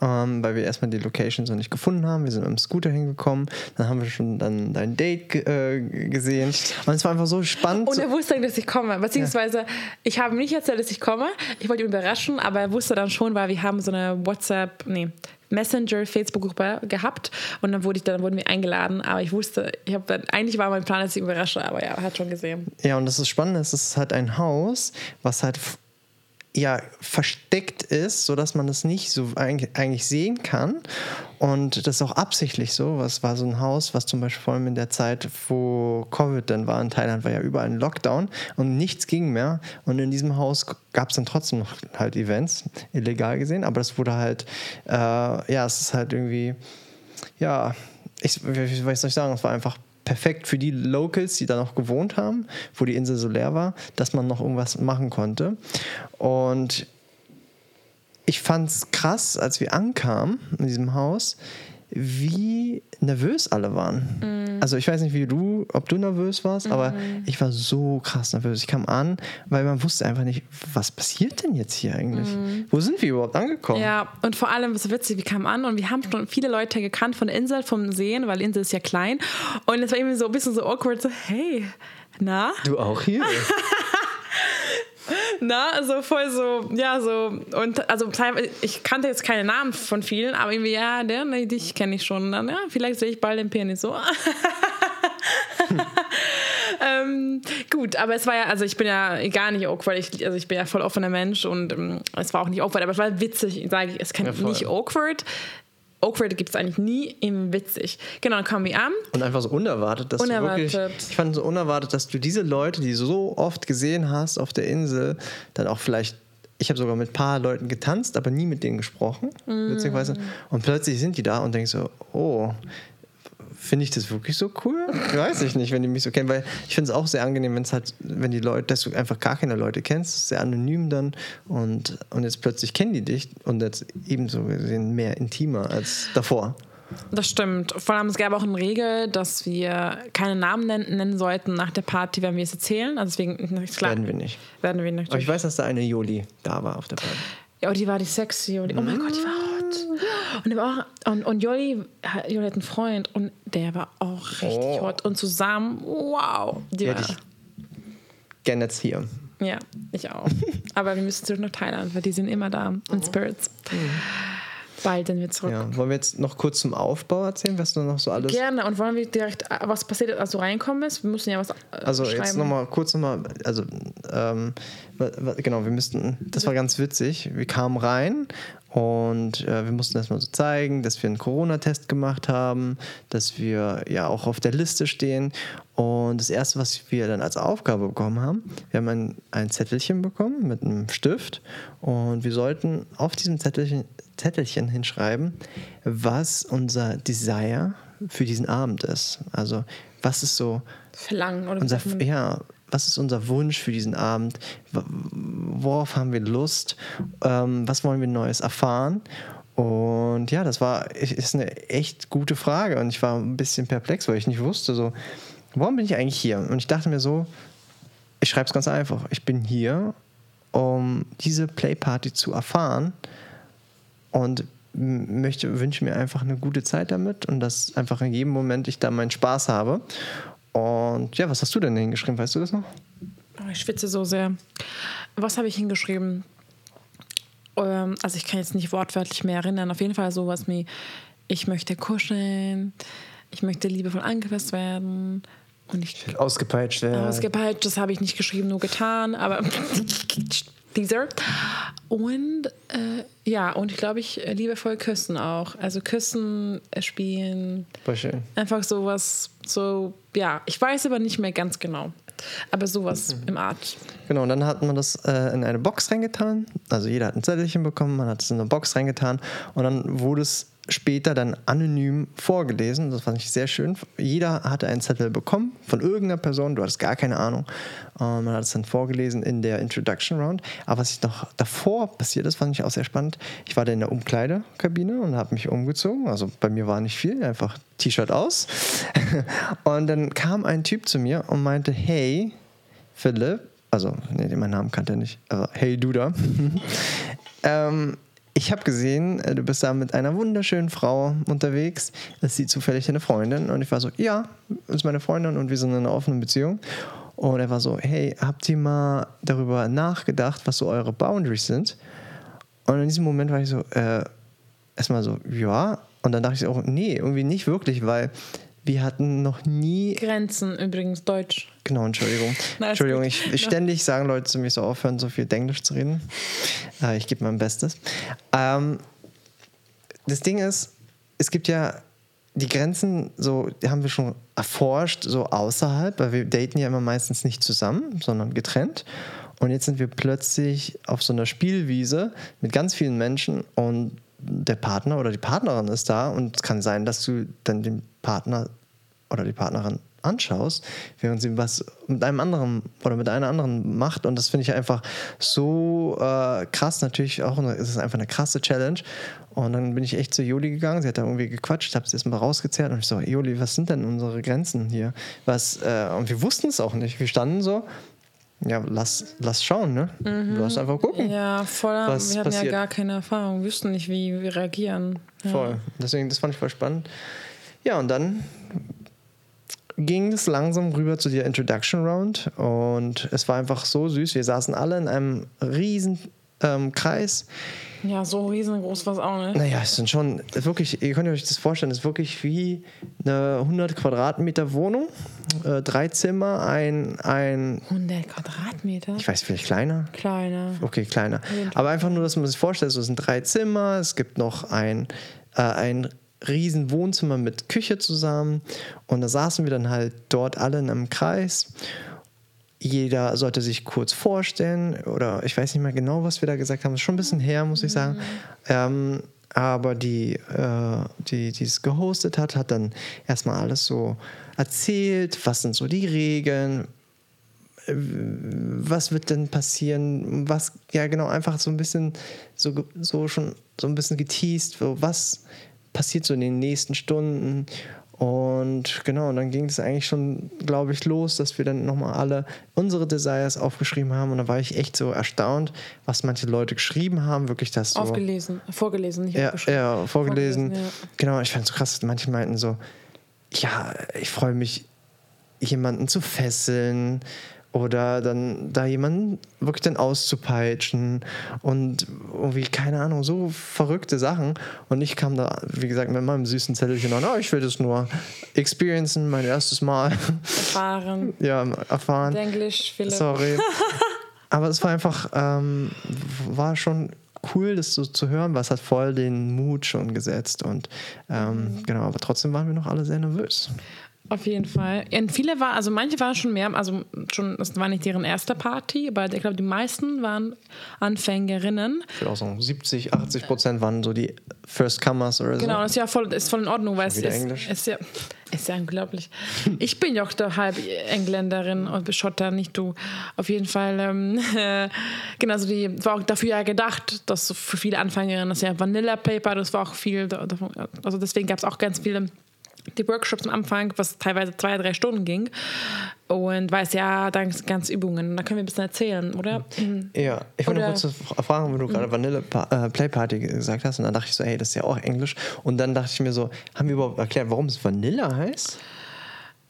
B: Ähm, weil wir erstmal die Location so nicht gefunden haben. Wir sind mit dem Scooter hingekommen, dann haben wir schon dann dein Date äh, gesehen. Und es war einfach so spannend.
A: Und er wusste, dass ich komme. Beziehungsweise, ich habe ihm nicht erzählt, dass ich komme. Ich wollte ihn überraschen, aber er wusste dann schon, weil wir haben so eine WhatsApp, nee, Messenger, Facebook-Gruppe gehabt und dann, wurde ich, dann wurden wir eingeladen. Aber ich wusste, ich habe dann, eigentlich war mein Plan, dass ich ihn überrasche, aber ja, er hat schon gesehen.
B: Ja, und das ist spannend, es ist halt ein Haus, was halt ja versteckt ist, sodass man das nicht so eigentlich, sehen kann. Und das ist auch absichtlich so. Es war so ein Haus, was zum Beispiel vor allem in der Zeit, wo Covid dann war, in Thailand war ja überall ein Lockdown und nichts ging mehr. Und in diesem Haus gab es dann trotzdem noch halt Events, illegal gesehen, aber das wurde halt, äh, ja, es ist halt irgendwie, ja, ich, wie soll ich sagen, es war einfach perfekt für die Locals, die da noch gewohnt haben, wo die Insel so leer war, dass man noch irgendwas machen konnte. Und ich fand es krass, als wir ankamen in diesem Haus, wie nervös alle waren. Also ich weiß nicht, wie du, ob du nervös warst, aber ich war so krass nervös. Ich kam an, weil man wusste einfach nicht, was passiert denn jetzt hier eigentlich? Wo sind wir überhaupt angekommen?
A: Ja, und vor allem, was so witzig, wir kamen an und wir haben schon viele Leute gekannt von der Insel, vom Seen, weil die Insel ist ja klein. Und es war irgendwie so ein bisschen so awkward, so, hey, na?
B: Du auch hier? *laughs*
A: Na, also voll so, ja, so. Und also ich kannte jetzt keine Namen von vielen, aber irgendwie, ja, der, nee, dich kenne ich schon. Dann, ja, vielleicht sehe ich bald den Penis so. *laughs* ähm, gut, aber es war ja, also ich bin ja gar nicht awkward, ich, also ich bin ja voll offener Mensch und ähm, es war auch nicht awkward, aber es war witzig, sage ich, es kann
B: Ja,
A: nicht awkward. Awkward gibt es eigentlich nie, eben witzig. Genau, dann kamen wir an.
B: Und einfach so unerwartet, dass
A: Unerwartet.
B: du wirklich. Ich fand so unerwartet, dass du diese Leute, die du so oft gesehen hast auf der Insel, dann auch vielleicht. Ich habe sogar mit ein paar Leuten getanzt, aber nie mit denen gesprochen,
A: Mm.
B: witzigerweise. Und plötzlich sind die da und denkst so, oh, finde ich das wirklich so cool? Weiß ich nicht, wenn die mich so kennen, weil ich finde es auch sehr angenehm, wenn es halt, wenn die Leute, dass du einfach gar keine Leute kennst, sehr anonym dann und, und jetzt plötzlich kennen die dich und jetzt ebenso gesehen mehr intimer als davor.
A: Das stimmt. Vor allem, es gab auch eine Regel, dass wir keine Namen nennen, nennen sollten nach der Party, wenn wir es erzählen. Also deswegen, klar,
B: Werden wir nicht.
A: Werden wir
B: Aber
A: natürlich.
B: ich weiß, dass da eine Joli da war auf der Party.
A: Ja, oh, die war die sexy. Die, oh mein Gott, die war. Und, auch, und, und Jolli, hat- Jolli hat einen Freund und der war auch richtig
B: Oh.
A: hot. Und zusammen, wow. Die
B: hätte ich gerne jetzt hier.
A: ja, ich auch. *laughs* Aber wir müssen zurück nach Thailand, weil die sind immer da. Und Spirits. Bald sind wir zurück.
B: Ja. Wollen wir jetzt noch kurz zum Aufbau erzählen, was du noch so alles.
A: Gerne. Und wollen wir direkt, was passiert als du reinkommen bist? Wir müssen ja was äh,
B: Also
A: schreiben.
B: jetzt nochmal kurz nochmal, also ähm, genau, wir müssten, das war ganz witzig, wir kamen rein und äh, wir mussten erstmal so zeigen, dass wir einen Corona-Test gemacht haben, dass wir ja auch auf der Liste stehen und das Erste, was wir dann als Aufgabe bekommen haben, wir haben ein, ein Zettelchen bekommen mit einem Stift und wir sollten auf diesem Zettelchen, Zettelchen hinschreiben, was unser Desire für diesen Abend ist. Also was ist so
A: Verlangen oder
B: unser,
A: man?
B: ja, was ist unser Wunsch für diesen Abend? Worauf haben wir Lust? Ähm, was wollen wir Neues erfahren? Und ja, das war ist eine echt gute Frage und ich war ein bisschen perplex, weil ich nicht wusste, so, warum bin ich eigentlich hier? Und ich dachte mir so, ich schreibe es ganz einfach. Ich bin hier, um diese Playparty zu erfahren und möchte, wünsche mir einfach eine gute Zeit damit und dass einfach in jedem Moment ich da meinen Spaß habe. Und ja, was hast du denn hingeschrieben? Weißt du das noch?
A: Oh, ich schwitze so sehr. Was habe ich hingeschrieben? Ähm, also ich kann jetzt nicht wortwörtlich mehr erinnern. Auf jeden Fall sowas wie, ich möchte kuscheln, ich möchte liebevoll angefasst werden und ich
B: Ausgepeitscht werden.
A: ausgepeitscht, das habe ich nicht geschrieben, nur getan, aber *laughs* Teaser. Und äh, ja, und ich glaube, ich äh, liebevoll küssen auch. Also küssen, äh, spielen,
B: Voll schön.
A: einfach sowas, so, ja, ich weiß aber nicht mehr ganz genau. Aber sowas im Art.
B: Genau, und dann hat man das äh, in eine Box reingetan. Also jeder hat ein Zettelchen bekommen, man hat es in eine Box reingetan und dann wurde es später dann anonym vorgelesen. Das fand ich sehr schön. Jeder hatte einen Zettel bekommen von irgendeiner Person, du hattest gar keine Ahnung. Und man hat es dann vorgelesen in der Introduction Round. Aber was ich noch davor passiert ist, fand ich auch sehr spannend. Ich war da in der Umkleidekabine und habe mich umgezogen. Also bei mir war nicht viel, einfach T-Shirt aus. *laughs* und dann kam ein Typ zu mir und meinte, hey, Philipp, also, nee, meinen Namen kannte er nicht, aber hey, du da. *laughs* ähm, ich habe gesehen, äh, du bist da mit einer wunderschönen Frau unterwegs. Ist sie zufällig deine Freundin? Und ich war so, ja, ist meine Freundin und wir sind in einer offenen Beziehung. Und er war so, hey, habt ihr mal darüber nachgedacht, was so eure Boundaries sind? Und in diesem Moment war ich so, äh, erstmal so, ja. Und dann dachte ich auch, nee, irgendwie nicht wirklich, weil wir hatten noch nie.
A: Grenzen, übrigens Deutsch.
B: Genau, Entschuldigung. *laughs*
A: Ist
B: Entschuldigung, ich, ich ständig sagen Leute zu mir so aufhören, so viel Englisch zu reden. Äh, ich gebe mein Bestes. Ähm, das Ding ist, es gibt ja die Grenzen, so die haben wir schon erforscht, so außerhalb, weil wir daten ja immer meistens nicht zusammen, sondern getrennt. Und jetzt sind wir plötzlich auf so einer Spielwiese mit ganz vielen Menschen und der Partner oder die Partnerin ist da und es kann sein, dass du dann den Partner oder die Partnerin anschaust, während sie was mit einem anderen oder mit einer anderen macht. Und das finde ich einfach so äh, krass. Natürlich auch, eine, es ist einfach eine krasse Challenge. Und dann bin ich echt zu Juli gegangen. Sie hat da irgendwie gequatscht, habe sie erstmal rausgezerrt und ich so, Juli, was sind denn unsere Grenzen hier? Was, äh, und wir wussten es auch nicht. Wir standen so, ja, lass, lass schauen, ne? Lass einfach gucken.
A: Ja, voll.
B: Was
A: wir hatten ja
B: passiert?
A: gar keine Erfahrung, wüssten nicht, wie wir reagieren. Ja.
B: Voll. Deswegen, das fand ich voll spannend. Ja, und dann ging es langsam rüber zu der Introduction Round und es war einfach so süß. Wir saßen alle in einem riesen ähm, Kreis.
A: Ja, so riesengroß war es auch nicht.
B: Naja, es sind schon wirklich, ihr könnt euch das vorstellen, es ist wirklich wie eine 100 Quadratmeter Wohnung, äh, drei Zimmer, ein, ein,
A: 100 Quadratmeter?
B: ich weiß, vielleicht kleiner.
A: Kleiner.
B: Okay, kleiner. Aber einfach nur, dass man sich vorstellt, so es sind drei Zimmer, es gibt noch ein, äh, ein riesen Wohnzimmer mit Küche zusammen und da saßen wir dann halt dort alle in einem Kreis. Jeder sollte sich kurz vorstellen oder ich weiß nicht mehr genau, was wir da gesagt haben. Das ist schon ein bisschen her, muss ich sagen. Ähm, aber die, äh, die, die es gehostet hat, hat dann erstmal alles so erzählt, was sind so die Regeln, was wird denn passieren? Was, ja, genau, einfach so ein bisschen, so, so schon so ein bisschen geteased, so was passiert so in den nächsten Stunden. Und genau, und dann ging es eigentlich schon, glaube ich, los, dass wir dann nochmal alle unsere Desires aufgeschrieben haben. Und da war ich echt so erstaunt, was manche Leute geschrieben haben. Wirklich das so.
A: Aufgelesen, vorgelesen, nicht
B: Ja, ja vorgelesen.
A: Vorgelesen,
B: Genau, ich fand es so krass, manche meinten so, ja, ich freue mich, jemanden zu fesseln oder dann da jemanden wirklich dann auszupeitschen und irgendwie, keine Ahnung, so verrückte Sachen. Und ich kam da, wie gesagt, mit meinem süßen Zettelchen an, oh, ich will das nur experiencen, mein erstes Mal
A: Erfahren. *laughs*
B: ja, erfahren.
A: Englisch, Philipp.
B: Sorry. *laughs* Aber es war einfach, ähm, war schon cool, das so zu hören, weil es hat voll den Mut schon gesetzt. Und ähm, genau, aber trotzdem waren wir noch alle sehr nervös.
A: Auf jeden Fall. Und viele waren, also manche waren schon mehr, also schon, das war nicht deren erste Party, aber ich glaube, die meisten waren Anfängerinnen.
B: Ich würde auch sagen, 70, 80 Prozent waren so die First Comers oder
A: Genau,
B: so.
A: das ist ja voll, ist voll in Ordnung, weil es ist,
B: Englisch.
A: ist ja, ist ja unglaublich. Ich bin ja auch der halb Engländerin und Schotter, nicht du. Auf jeden Fall, ähm, *laughs* genau, also die war auch dafür ja gedacht, dass so für viele Anfängerinnen das ja Vanilla Paper, das war auch viel, also deswegen gab es auch ganz viele die Workshops am Anfang, was teilweise zwei, drei Stunden ging. Und weiß ja, dann ganz Übungen. Da können wir ein bisschen erzählen, oder?
B: Ja, ich wollte kurz fragen, wenn du gerade Vanille pa äh, Play Party gesagt hast. Und dann dachte ich so, hey, das ist ja auch Englisch. Und dann dachte ich mir so, haben wir überhaupt erklärt, warum es Vanilla heißt?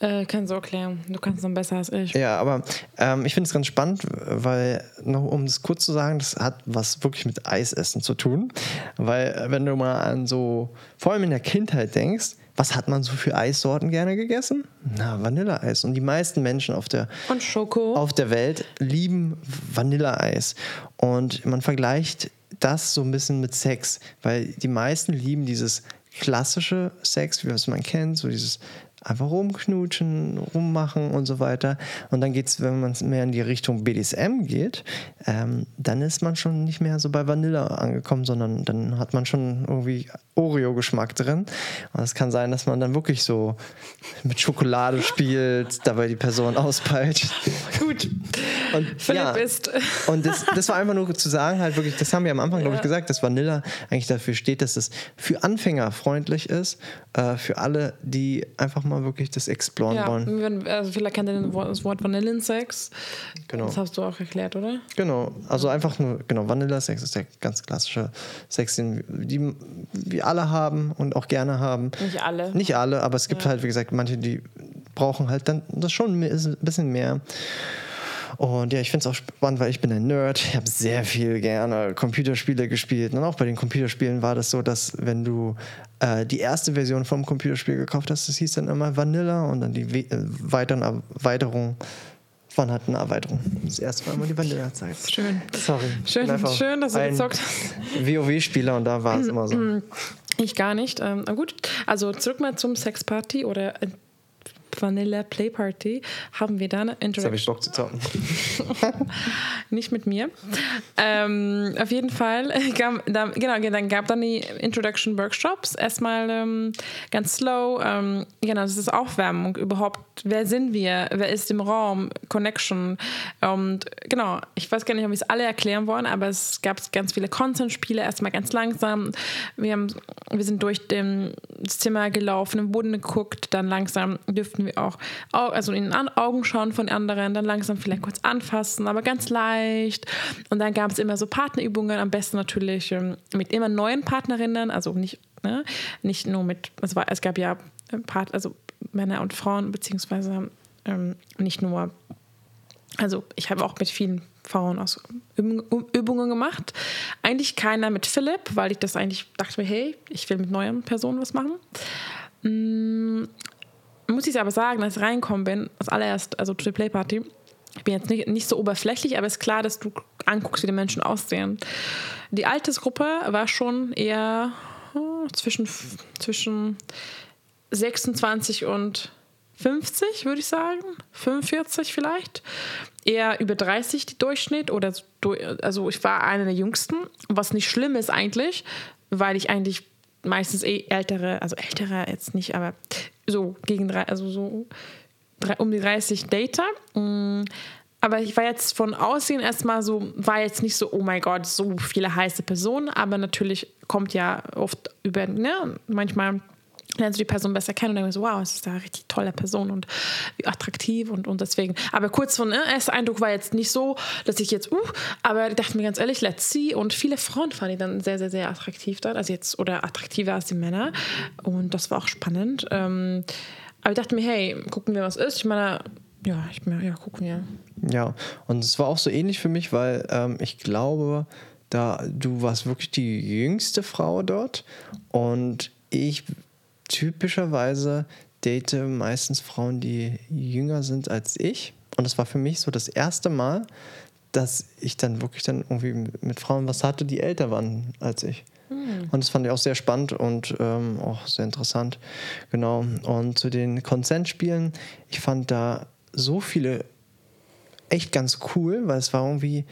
A: Äh, kannst du erklären. Du kannst es noch besser als ich.
B: Ja, aber ähm, ich finde es ganz spannend, weil, noch um es kurz zu sagen, das hat was wirklich mit Eisessen zu tun. Weil, wenn du mal an so, vor allem in der Kindheit denkst, was hat man so für Eissorten gerne gegessen? Na, Vanilleeis. Und die meisten Menschen auf der,
A: Und Schoko.
B: auf der Welt lieben Vanilleeis. Und man vergleicht das so ein bisschen mit Sex, weil die meisten lieben dieses klassische Sex, wie es man kennt, so dieses einfach rumknutschen, rummachen und so weiter. Und dann geht es, wenn man mehr in die Richtung BDSM geht, ähm, dann ist man schon nicht mehr so bei Vanille angekommen, sondern dann hat man schon irgendwie Oreo-Geschmack drin. Und es kann sein, dass man dann wirklich so mit Schokolade spielt, dabei die Person auspeitscht. *laughs*
A: Gut.
B: Und,
A: Philipp
B: ja,
A: ist. *laughs*
B: und das, das war einfach nur zu sagen, halt wirklich, das haben wir am Anfang, glaube ich, gesagt, dass Vanilla eigentlich dafür steht, dass es für Anfänger freundlich ist, äh, für alle, die einfach mal mal wirklich das exploren
A: Ja,
B: wollen.
A: also vielleicht kennt ihr das Wort Vanillensex.
B: Genau.
A: Das hast du auch erklärt, oder?
B: Genau, also einfach nur, genau, Vanilla-Sex ist der ganz klassische Sex, den die wir alle haben und auch gerne haben.
A: Nicht alle.
B: Nicht alle, aber es gibt halt, wie gesagt, manche, die brauchen halt dann das schon ein bisschen mehr. Und ja, ich finde es auch spannend, weil ich bin ein Nerd. Ich habe sehr viel gerne Computerspiele gespielt. Und auch bei den Computerspielen war das so, dass wenn du äh, die erste Version vom Computerspiel gekauft hast, das hieß dann immer Vanilla und dann die we äh, weiteren Erweiterungen waren halt eine Erweiterung. Das erste war immer die Vanilla-Zeit.
A: Schön.
B: Sorry.
A: Schön, schön, dass du gezockt hast.
B: WoW-Spieler und da war es immer so.
A: Ich gar nicht. Ähm, gut, also zurück mal zum Sexparty oder äh, Vanilla Play Party. Haben wir da eine
B: Jetzt habe ich
A: Interaction?
B: Bock zu zocken. *laughs*
A: Nicht mit mir. Ähm, auf jeden Fall, *laughs* gab, da, genau, dann gab dann die Introduction Workshops. Erstmal ähm, ganz slow. Ähm, genau, das ist Aufwärmung überhaupt. Wer sind wir? Wer ist im Raum? Connection. Und genau, ich weiß gar nicht, ob wir es alle erklären wollen, aber es gab ganz viele Consent-Spiele. Erstmal ganz langsam. Wir, haben, wir sind durch den, das Zimmer gelaufen, im Boden geguckt. Dann langsam dürften wir auch, au- also in den Augen schauen von anderen. Dann langsam vielleicht kurz anfassen, aber ganz leicht. Und dann gab es immer so Partnerübungen, am besten natürlich ähm, mit immer neuen Partnerinnen, also nicht, ne, nicht nur mit, es, es gab ja äh, Part, also Männer und Frauen, beziehungsweise ähm, nicht nur, also ich habe auch mit vielen Frauen aus Übung- Übungen gemacht. Eigentlich keiner mit Philipp, weil ich das eigentlich dachte mir, hey, ich will mit neuen Personen was machen. Muss ich aber sagen, als ich reinkommen bin, als allererst, also zu der Playparty, ich bin jetzt nicht, nicht so oberflächlich, aber es ist klar, dass du anguckst, wie die Menschen aussehen. Die Altersgruppe war schon eher hm, zwischen, zwischen 26 und 50, würde ich sagen. 45 vielleicht. Eher über 30 die Durchschnitt. Oder also ich war eine der jüngsten, was nicht schlimm ist eigentlich, weil ich eigentlich meistens eh ältere, also ältere jetzt nicht, aber so gegen drei, also so drei- um die 30 Data. Mm, Aber ich war jetzt von Aussehen erstmal so, war jetzt nicht so, oh mein Gott, so viele heiße Personen, aber natürlich kommt ja oft über, ne, manchmal lernst du die Person besser kennen und denkst wow, das ist eine richtig tolle Person und wie attraktiv und, und deswegen. Aber kurz von, ne, erster Eindruck war jetzt nicht so, dass ich jetzt, uh, aber ich dachte mir ganz ehrlich, let's see. Und viele Frauen fand ich dann sehr, sehr, sehr attraktiv dort, also jetzt, oder attraktiver als die Männer. Und das war auch spannend. Ähm, aber ich dachte mir, hey, gucken wir, was ist. Ich meine, ja, ich meine, ja, gucken wir.
B: Ja, und es war auch so ähnlich für mich, weil ähm, ich glaube, da du warst wirklich die jüngste Frau dort und ich typischerweise date meistens Frauen, die jünger sind als ich. Und es war für mich so das erste Mal, dass ich dann wirklich dann irgendwie mit Frauen was hatte, die älter waren als ich. Und das fand ich auch sehr spannend und ähm, auch sehr interessant. Genau. Und zu den Consent-Spielen, ich fand da so viele echt ganz cool, weil es war irgendwie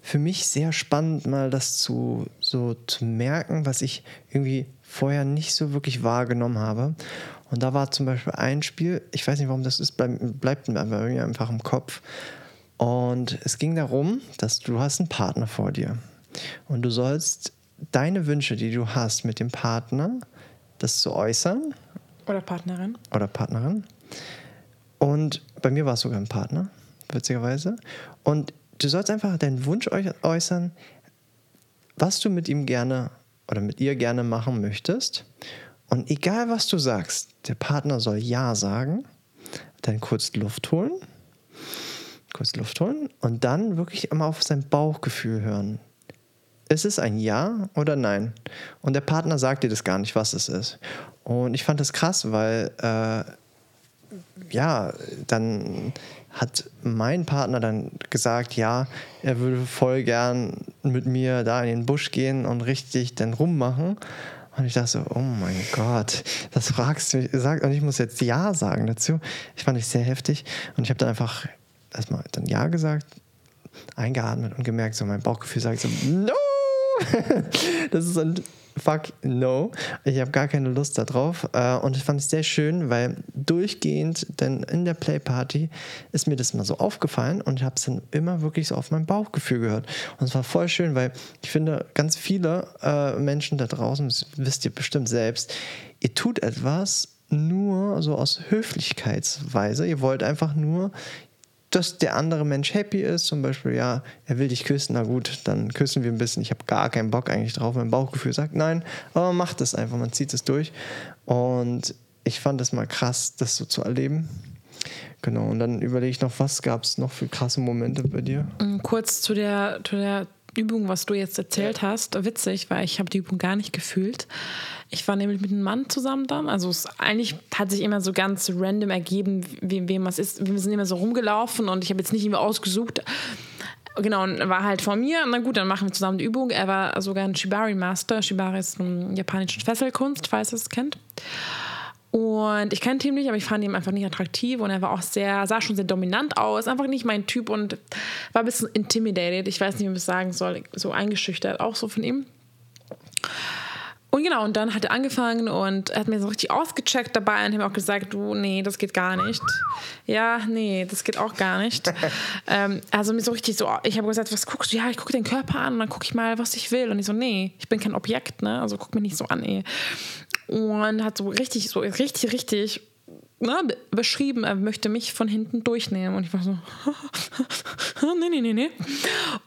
B: für mich sehr spannend, mal das zu, so zu merken, was ich irgendwie vorher nicht so wirklich wahrgenommen habe. Und da war zum Beispiel ein Spiel, ich weiß nicht, warum das ist, bleib, bleibt mir einfach im Kopf. Und es ging darum, dass du hast einen Partner vor dir. Und du sollst deine Wünsche, die du hast mit dem Partner, das zu äußern
A: Oder Partnerin.
B: oder Partnerin. Und bei mir war es sogar ein Partner, witzigerweise. Und du sollst einfach deinen Wunsch äu- äußern, was du mit ihm gerne oder mit ihr gerne machen möchtest. Und egal was du sagst, der Partner soll Ja sagen, dann kurz Luft holen, kurz Luft holen und dann wirklich immer auf sein Bauchgefühl hören. Ist es ein Ja oder Nein? Und der Partner sagt dir das gar nicht, was es ist. Und ich fand das krass, weil äh, ja, dann hat mein Partner dann gesagt, ja, er würde voll gern mit mir da in den Busch gehen und richtig dann rummachen. Und ich dachte so, oh mein Gott, das fragst du mich, sag, und ich muss jetzt Ja sagen dazu. Ich fand es sehr heftig. Und ich habe dann einfach erstmal dann Ja gesagt, eingeatmet und gemerkt, so mein Bauchgefühl sagt so, no! *laughs* das ist ein fuck no. Ich habe gar keine Lust darauf. Äh, Und ich fand es sehr schön, weil durchgehend, denn in der Playparty ist mir das mal so aufgefallen und ich habe es dann immer wirklich so auf mein Bauchgefühl gehört. Und es war voll schön, weil ich finde, ganz viele äh, Menschen da draußen, das wisst ihr bestimmt selbst, ihr tut etwas nur so aus Höflichkeitsweise. Ihr wollt einfach nur, dass der andere Mensch happy ist. Zum Beispiel, ja, er will dich küssen, na gut, dann küssen wir ein bisschen. Ich habe gar keinen Bock eigentlich drauf. Mein Bauchgefühl sagt nein, aber man macht es einfach, man zieht es durch. Und ich fand es mal krass, das so zu erleben. Genau, und dann überlege ich noch, was gab es noch für krasse Momente bei dir?
A: Mm, kurz zu der, zu der Übung, was du jetzt erzählt hast, witzig, weil ich habe die Übung gar nicht gefühlt. Ich war nämlich mit einem Mann zusammen dann. Also es eigentlich hat sich immer so ganz random ergeben, wem, wem was ist. Wir sind immer so rumgelaufen und ich habe jetzt nicht immer ausgesucht. Genau, und war halt vor mir. Na gut, dann machen wir zusammen die Übung. Er war sogar ein Shibari Master. Shibari ist eine japanische Fesselkunst, falls ihr es kennt. Und ich kannte ihn nicht, aber ich fand ihn einfach nicht attraktiv und er war auch sehr, sah schon sehr dominant aus, einfach nicht mein Typ und war ein bisschen intimidated. Ich weiß nicht, wie man es sagen soll, so eingeschüchtert auch so von ihm. Und genau, und dann hat er angefangen und hat mir so richtig ausgecheckt dabei und hat mir auch gesagt, du, nee, das geht gar nicht. Ja, nee, das geht auch gar nicht. *laughs* ähm, also mir so richtig so, ich habe gesagt, was guckst du? Ja, ich gucke den Körper an und dann gucke ich mal, was ich will. Und ich so, nee, ich bin kein Objekt, ne? Also guck mir nicht so an, ey und hat so richtig, so richtig, richtig ne, beschrieben, er möchte mich von hinten durchnehmen. Und ich war so, *laughs* nee, nee, nee, nee.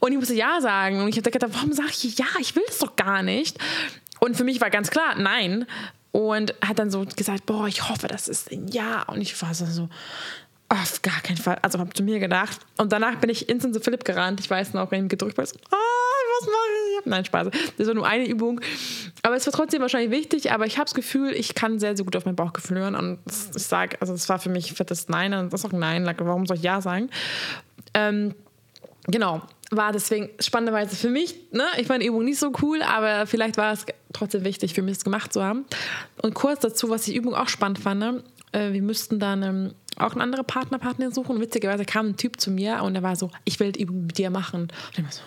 A: Und ich musste Ja sagen. Und ich habe gedacht, warum sage ich Ja? Ich will das doch gar nicht. Und für mich war ganz klar, nein. Und hat dann so gesagt, boah, ich hoffe, das ist ein Ja. Und ich war so, auf gar keinen Fall. Also habe zu mir gedacht. Und danach bin ich instant zu Philipp gerannt. Ich weiß noch, wenn ihm gedrückt war, so, ah, was mache ich? Nein, Spaß. Das war nur eine Übung. Aber es war trotzdem wahrscheinlich wichtig. Aber ich habe das Gefühl, ich kann sehr, sehr gut auf mein Bauchgefühl hören. Und ich sage, also es war für mich fettes Nein. Und das ist auch ein Nein. Warum soll ich Ja sagen? Ähm, genau war deswegen spannenderweise für mich, ne, ich fand die Übung nicht so cool, aber vielleicht war es trotzdem wichtig für mich, es gemacht zu haben. Und kurz dazu, was die Übung auch spannend fand, ne, äh, wir müssten dann ähm, auch eine andere Partner, Partnerin suchen. Witzigerweise kam ein Typ zu mir und er war so, ich will mit dir machen. Und ich war so,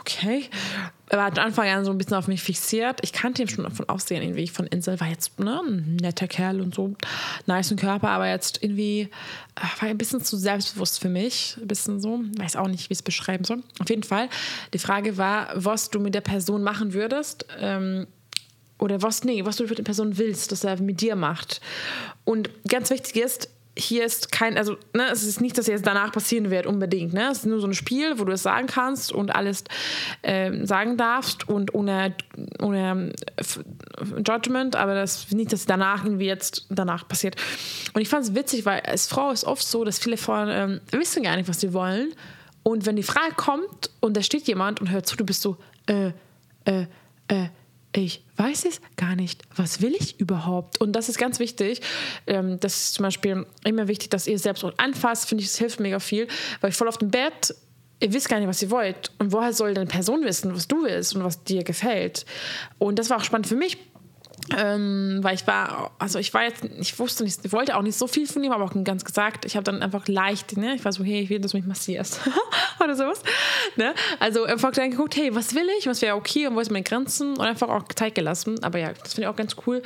A: okay. Er war von Anfang an so ein bisschen auf mich fixiert. Ich kannte ihn schon von Aussehen irgendwie von Insel, war jetzt ne, ein netter Kerl und so, nice Körper, aber jetzt irgendwie äh, war ein bisschen zu selbstbewusst für mich. Ein bisschen so, weiß auch nicht, wie ich es beschreiben soll. Auf jeden Fall, die Frage war, was du mit der Person machen würdest. Ähm, oder was, nee, was du mit der Person willst, dass er mit dir macht. Und ganz wichtig ist, hier ist kein, also ne, es ist nicht, dass jetzt danach passieren wird unbedingt. Ne? Es ist nur so ein Spiel, wo du es sagen kannst und alles äh, sagen darfst und ohne, ohne Judgment, aber das nicht, dass danach irgendwie jetzt danach passiert. Und ich fand es witzig, weil als Frau ist oft so, dass viele Frauen ähm, wissen gar nicht, was sie wollen. Und wenn die Frage kommt und da steht jemand und hört zu, du bist so, äh, äh, äh, ich weiß es gar nicht. Was will ich überhaupt? Und das ist ganz wichtig. Ähm, das ist zum Beispiel immer wichtig, dass ihr selbst anfasst. Finde ich, das hilft mega viel, weil ich voll auf dem Bett ihr wisst gar nicht, was ihr wollt. Und woher soll denn Person wissen, was du willst und was dir gefällt? Und das war auch spannend für mich, ähm, weil ich war, also ich war jetzt, ich wusste nicht, ich wollte auch nicht so viel von ihm, aber auch ganz gesagt, ich habe dann einfach leicht, ne, ich war so, hey, ich will, dass du mich massierst. *laughs* Oder sowas, ne, also einfach dann geguckt, hey, was will ich, was wäre okay? Und wo ist meine Grenzen? Und einfach auch Zeit gelassen, aber ja, das finde ich auch ganz cool.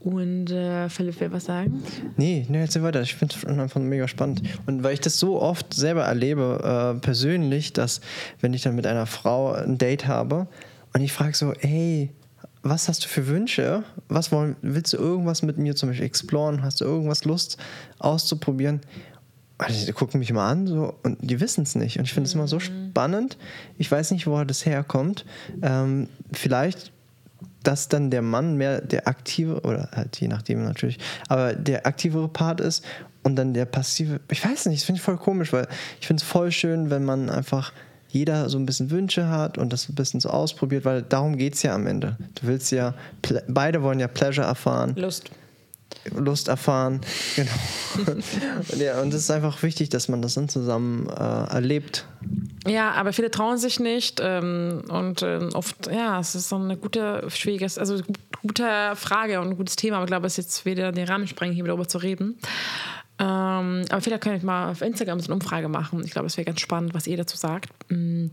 A: Und äh, Philipp will was sagen?
B: Nee, nee, jetzt weiter. Ich finde es einfach mega spannend. Und weil ich das so oft selber erlebe, äh, persönlich, dass wenn ich dann mit einer Frau ein Date habe und ich frage so, hey, was hast du für Wünsche? Was wollen, willst du irgendwas mit mir zum Beispiel exploren? Hast du irgendwas Lust auszuprobieren? Also, die gucken mich mal an so, und die wissen es nicht. Und ich finde es mhm. immer so mhm. spannend. Ich weiß nicht, woher das herkommt. Ähm, vielleicht, dass dann der Mann mehr der aktive, oder halt je nachdem natürlich, aber der aktivere Part ist und dann der passive. Ich weiß nicht, das finde ich voll komisch, weil ich finde es voll schön, wenn man einfach jeder so ein bisschen Wünsche hat und das ein bisschen so ausprobiert, weil darum geht es ja am Ende. Du willst ja, beide wollen ja Pleasure erfahren.
A: Lust.
B: Lust erfahren, *laughs* genau. und, ja, und es ist einfach wichtig, dass man das dann zusammen äh, erlebt.
A: Ja, aber viele trauen sich nicht ähm, und äh, oft, ja, es ist so eine gute, schwieriges, also gute Frage und ein gutes Thema, aber ich glaube, es ist jetzt wieder den Rahmen sprengen, hier darüber zu reden. Ähm, aber vielleicht kann ich mal auf Instagram so eine Umfrage machen. Ich glaube, es wäre ganz spannend, was ihr dazu sagt. Mhm.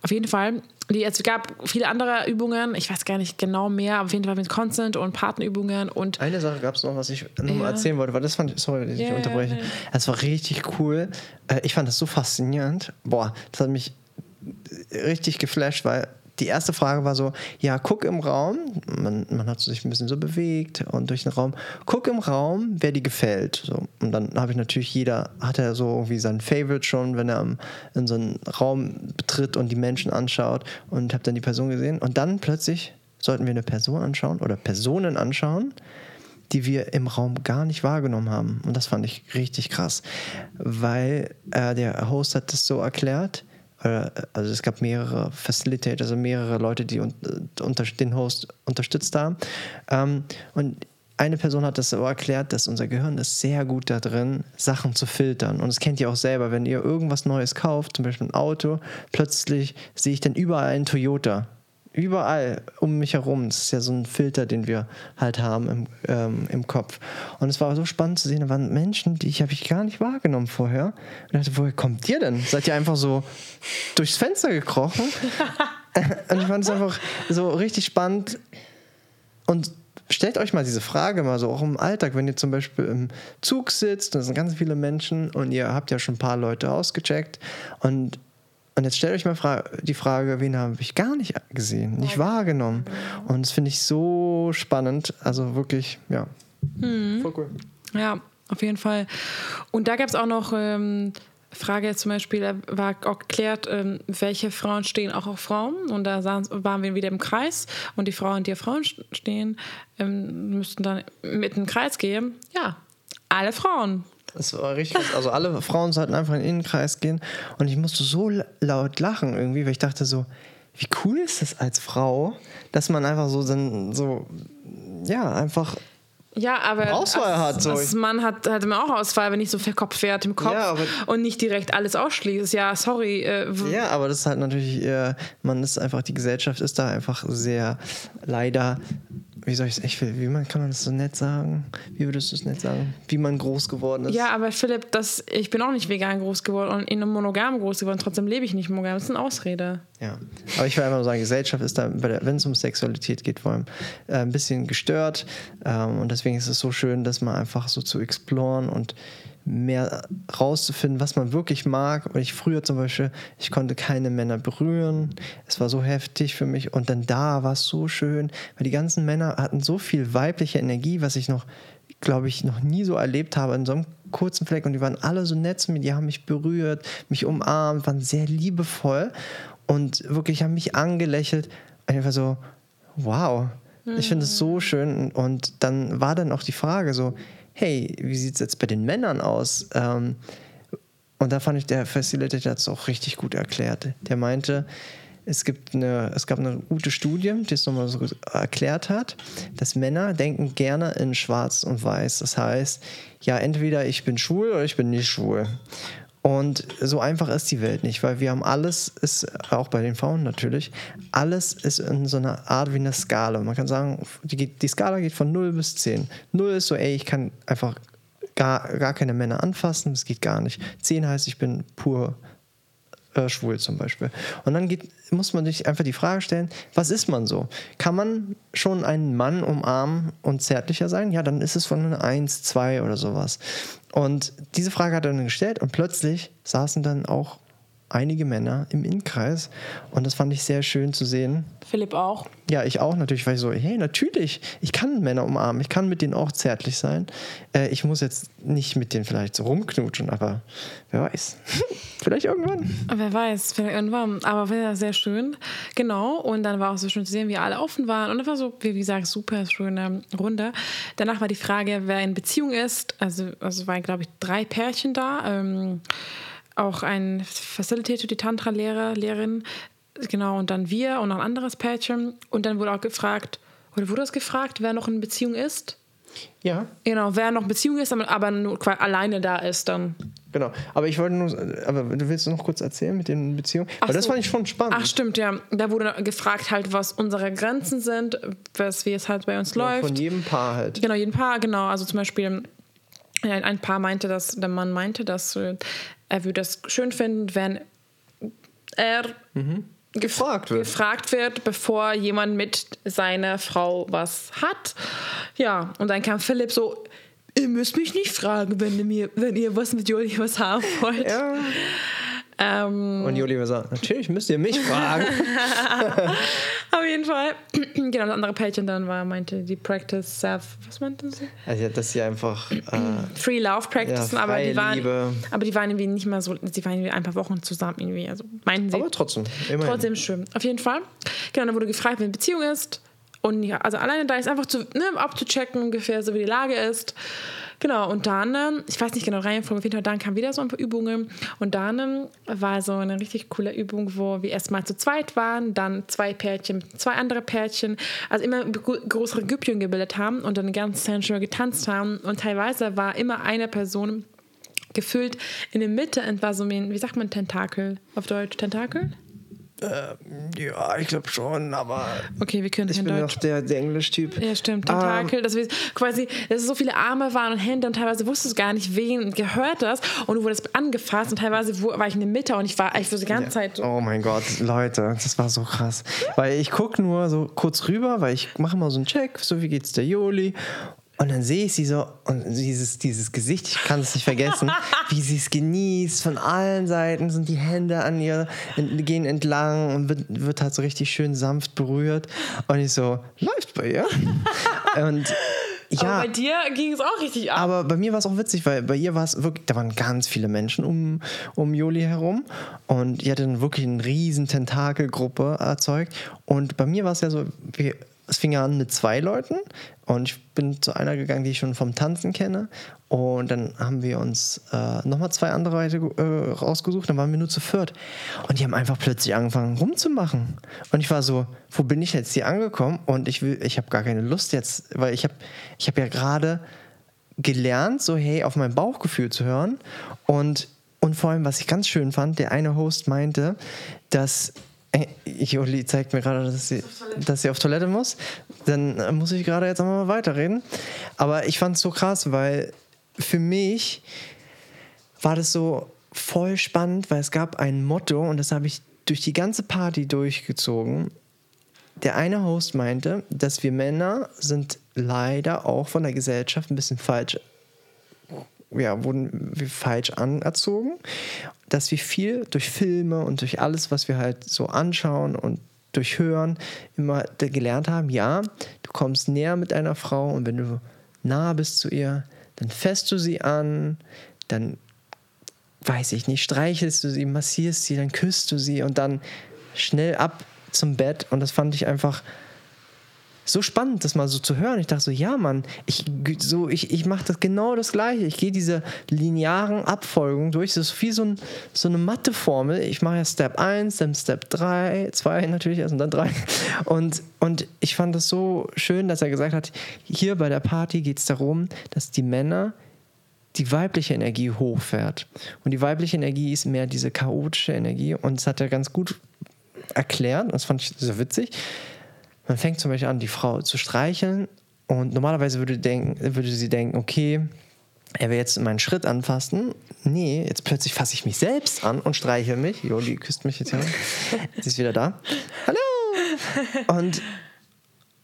A: Auf jeden Fall, die, es gab viele andere Übungen, ich weiß gar nicht genau mehr, aber auf jeden Fall mit Consent und Partnerübungen und.
B: Eine Sache gab es noch, was ich nur mal erzählen wollte, weil das fand ich, sorry, dass ich yeah, unterbreche. Es war richtig cool. Äh, ich fand das so faszinierend. Boah, das hat mich richtig geflasht, weil die erste Frage war so, ja, guck im Raum, man, man hat sich ein bisschen so bewegt und durch den Raum, guck im Raum, wer dir gefällt. So. Und dann habe ich natürlich, jeder hat ja so irgendwie sein Favorite schon, wenn er in so einen Raum betritt und die Menschen anschaut und habe dann die Person gesehen. Und dann plötzlich sollten wir eine Person anschauen oder Personen anschauen, die wir im Raum gar nicht wahrgenommen haben. Und das fand ich richtig krass, weil äh, der Host hat das so erklärt, also es gab mehrere Facilitators, also mehrere Leute, die unter, den Host unterstützt haben. Ähm, und eine Person hat das so erklärt, dass unser Gehirn ist sehr gut da drin, Sachen zu filtern. Und das kennt ihr auch selber, wenn ihr irgendwas Neues kauft, zum Beispiel ein Auto, plötzlich sehe ich dann überall einen Toyota überall um mich herum. Das ist ja so ein Filter, den wir halt haben im, ähm, im Kopf. Und es war so spannend zu sehen, da waren Menschen, die ich habe ich gar nicht wahrgenommen vorher. Und dachte, woher kommt ihr denn? Seid ihr einfach so durchs Fenster gekrochen? *laughs* und ich fand es einfach so richtig spannend. Und stellt euch mal diese Frage mal so auch im Alltag, wenn ihr zum Beispiel im Zug sitzt, da sind ganz viele Menschen und ihr habt ja schon ein paar Leute ausgecheckt und und jetzt stellt euch mal fra die Frage, wen habe ich gar nicht gesehen, nicht wahrgenommen. Und das finde ich so spannend. Also wirklich, ja.
A: Hm. Voll cool. Ja, auf jeden Fall. Und da gab es auch noch ähm, Frage jetzt zum Beispiel, war auch geklärt, ähm, welche Frauen stehen auch auf Frauen. Und da waren wir wieder im Kreis. Und die Frauen, die auf Frauen stehen, ähm, müssten dann mit im Kreis gehen. Ja, alle Frauen.
B: Das war richtig. Also alle Frauen sollten einfach in den Innenkreis gehen. Und ich musste so laut lachen irgendwie, weil ich dachte so, wie cool ist das als Frau, dass man einfach so dann so, ja, einfach
A: ja, aber
B: Auswahl als, hat. So.
A: Als Mann hat, hat man auch Auswahl, wenn ich so verkopft werde im Kopf ja, und nicht direkt alles ausschließt. Ja, sorry. Äh,
B: ja, aber das ist halt natürlich, äh, man ist einfach, die Gesellschaft ist da einfach sehr leider wie soll ich es echt, wie man, kann man das so nett sagen? Wie würdest du es nett sagen? Wie man groß geworden ist?
A: Ja, aber Philipp, das, ich bin auch nicht vegan groß geworden und in einem Monogam groß geworden, trotzdem lebe ich nicht monogam. Das ist eine Ausrede.
B: Ja, aber ich will einfach nur sagen, Gesellschaft ist da, wenn es um Sexualität geht, vor allem äh, ein bisschen gestört ähm, und deswegen ist es so schön, das mal einfach so zu exploren und mehr rauszufinden, was man wirklich mag. Und ich früher zum Beispiel, ich konnte keine Männer berühren. Es war so heftig für mich. Und dann da war es so schön, weil die ganzen Männer hatten so viel weibliche Energie, was ich noch, glaube ich, noch nie so erlebt habe in so einem kurzen Fleck. Und die waren alle so nett zu mir, die haben mich berührt, mich umarmt, waren sehr liebevoll und wirklich haben mich angelächelt. Einfach so, wow, ich finde es so schön. Und dann war dann auch die Frage so, hey, wie sieht es jetzt bei den Männern aus? Ähm, und da fand ich, der Facilitator hat es auch richtig gut erklärt. Der meinte, es, gibt eine, es gab eine gute Studie, die es nochmal so erklärt hat, dass Männer denken gerne in Schwarz und Weiß. Das heißt, ja, entweder ich bin schwul oder ich bin nicht schwul. Und so einfach ist die Welt nicht, weil wir haben alles, ist auch bei den Frauen natürlich, alles ist in so einer Art wie eine Skala. Man kann sagen, die, die Skala geht von 0 bis 10. 0 ist so, ey, ich kann einfach gar, gar keine Männer anfassen, das geht gar nicht. 10 heißt, ich bin pur äh, schwul zum Beispiel. Und dann geht, muss man sich einfach die Frage stellen, was ist man so? Kann man schon einen Mann umarmen und zärtlicher sein? Ja, dann ist es von einer 1, 2 oder sowas. Und diese Frage hat er dann gestellt und plötzlich saßen dann auch einige Männer im Innenkreis und das fand ich sehr schön zu sehen.
A: Philipp auch.
B: Ja, ich auch natürlich, weil ich so, hey, natürlich, ich kann Männer umarmen, ich kann mit denen auch zärtlich sein. Äh, ich muss jetzt nicht mit denen vielleicht so rumknutschen, aber wer weiß. *laughs* vielleicht irgendwann.
A: Wer weiß, vielleicht irgendwann. Aber war sehr schön. Genau. Und dann war auch so schön zu sehen, wie alle offen waren. Und das war so, wie gesagt, super schöne Runde. Danach war die Frage, wer in Beziehung ist. Also, also waren, glaube ich, drei Pärchen da. Ähm, auch ein Facilitator, die Tantra-Lehrer, Lehrerin, genau, und dann wir und noch ein anderes Pärchen. Und dann wurde auch gefragt, oder wurde es gefragt, wer noch in Beziehung ist?
B: Ja.
A: Genau, wer noch in Beziehung ist, aber nur alleine da ist dann.
B: Genau, aber ich wollte nur, aber du willst noch kurz erzählen mit den Beziehungen? Ach Weil das so. fand ich schon spannend.
A: Ach stimmt, ja. Da wurde gefragt halt, was unsere Grenzen sind, was wie es halt bei uns ja, läuft.
B: Von jedem Paar halt.
A: Genau, jedem Paar, genau. Also zum Beispiel ein Paar meinte, dass der Mann meinte, dass äh, er würde es schön finden, wenn er mhm. gefragt, wird. gefragt wird, bevor jemand mit seiner Frau was hat. Ja, und dann kam Philipp so, ihr müsst mich nicht fragen, wenn ihr, mir, wenn ihr was mit Juli was haben wollt. Ja. Ähm,
B: Und Juli war so, natürlich müsst ihr mich fragen. *laughs*
A: auf jeden Fall. genau, das andere Pärchen dann war, meinte die Practice Self, was meinte sie?
B: Also, dass sie einfach. Äh,
A: Free Love Practice,
B: Ja,
A: aber die waren,
B: Liebe.
A: aber die waren irgendwie nicht mal so, sie waren irgendwie ein paar Wochen zusammen irgendwie, also meinten sie.
B: aber trotzdem, immerhin.
A: Trotzdem schön. Auf jeden Fall. Genau, dann wurde gefragt, wie eine Beziehung ist. Und ja, also alleine da ist einfach zu, ne, abzuchecken, ungefähr so wie die Lage ist. Genau, und dann, ähm, ich weiß nicht genau, Reihenfolge, auf jeden Fall, dann kamen wieder so ein paar Übungen. Und dann ähm, war so eine richtig coole Übung, wo wir erstmal zu zweit waren, dann zwei Pärchen, zwei andere Pärchen, also immer größere Grüppchen gebildet haben und dann ganz sensual getanzt haben. Und teilweise war immer eine Person gefüllt in der Mitte und war so ein- wie sagt man Tentakel auf Deutsch? Tentakel?
B: Ja, ich glaube schon, aber.
A: Okay, wir können es
B: Ich
A: in
B: bin
A: Deutsch.
B: noch der, der Englisch-Typ.
A: Ja, stimmt.
B: Ähm,
A: Tentakel. dass wir quasi, dass es so viele Arme waren und Hände und teilweise wusstest du gar nicht, wen gehört das. Und du wurdest angefasst und teilweise war ich in der Mitte und ich war ich war die ganze Zeit so.
B: Oh mein Gott, Leute, das war so krass. Weil ich gucke nur so kurz rüber, weil ich mache mal so einen Check, so wie geht's der Joli. Und dann sehe ich sie so und dieses, dieses Gesicht, ich kann es nicht vergessen, *laughs* wie sie es genießt. Von allen Seiten sind die Hände an ihr, gehen entlang und wird, wird halt so richtig schön sanft berührt. Und ich so, läuft bei ihr. *laughs* und ja,
A: Aber bei dir ging es auch richtig ab.
B: aber bei mir war es auch witzig, weil bei ihr war es wirklich, da waren ganz viele Menschen um, um Joli herum und die hatte dann wirklich eine riesen Tentakelgruppe erzeugt. Und bei mir war es ja so, wir, es fing ja an mit zwei Leuten und ich bin zu einer gegangen, die ich schon vom Tanzen kenne. Und dann haben wir uns äh, nochmal zwei andere Leute äh, rausgesucht, dann waren wir nur zu viert. Und die haben einfach plötzlich angefangen rumzumachen. Und ich war so, wo bin ich jetzt hier angekommen? Und ich ich habe gar keine Lust jetzt, weil ich habe ich hab ja gerade gelernt, so hey, auf mein Bauchgefühl zu hören. Und, und vor allem, was ich ganz schön fand, der eine Host meinte, dass Joli zeigt mir gerade, dass sie, dass sie auf Toilette muss. Dann muss ich gerade jetzt nochmal weiterreden. Aber ich fand es so krass, weil für mich war das so voll spannend, weil es gab ein Motto und das habe ich durch die ganze Party durchgezogen. Der eine Host meinte, dass wir Männer sind leider auch von der Gesellschaft ein bisschen falsch, ja, wurden wir falsch anerzogen, dass wir viel durch Filme und durch alles, was wir halt so anschauen und durch Hören immer gelernt haben, ja, du kommst näher mit einer Frau und wenn du nah bist zu ihr, dann fässt du sie an, dann weiß ich nicht, streichelst du sie, massierst sie, dann küsst du sie und dann schnell ab zum Bett. Und das fand ich einfach so spannend, das mal so zu hören. Ich dachte so, ja, Mann, ich, so, ich, ich mache das genau das Gleiche. Ich gehe diese linearen Abfolgungen durch. Das ist wie so, ein, so eine Matheformel. Ich mache ja Step 1, dann Step 3, 2 natürlich erst und dann 3. Und, und ich fand das so schön, dass er gesagt hat, hier bei der Party geht es darum, dass die Männer die weibliche Energie hochfährt. Und die weibliche Energie ist mehr diese chaotische Energie. Und das hat er ganz gut erklärt. Das fand ich so witzig. Man fängt zum Beispiel an, die Frau zu streicheln. Und normalerweise würde, denken, würde sie denken, okay, er will jetzt meinen Schritt anfassen. Nee, jetzt plötzlich fasse ich mich selbst an und streichel mich. Jo, die küsst mich jetzt ja. Sie ist wieder da. Hallo! Und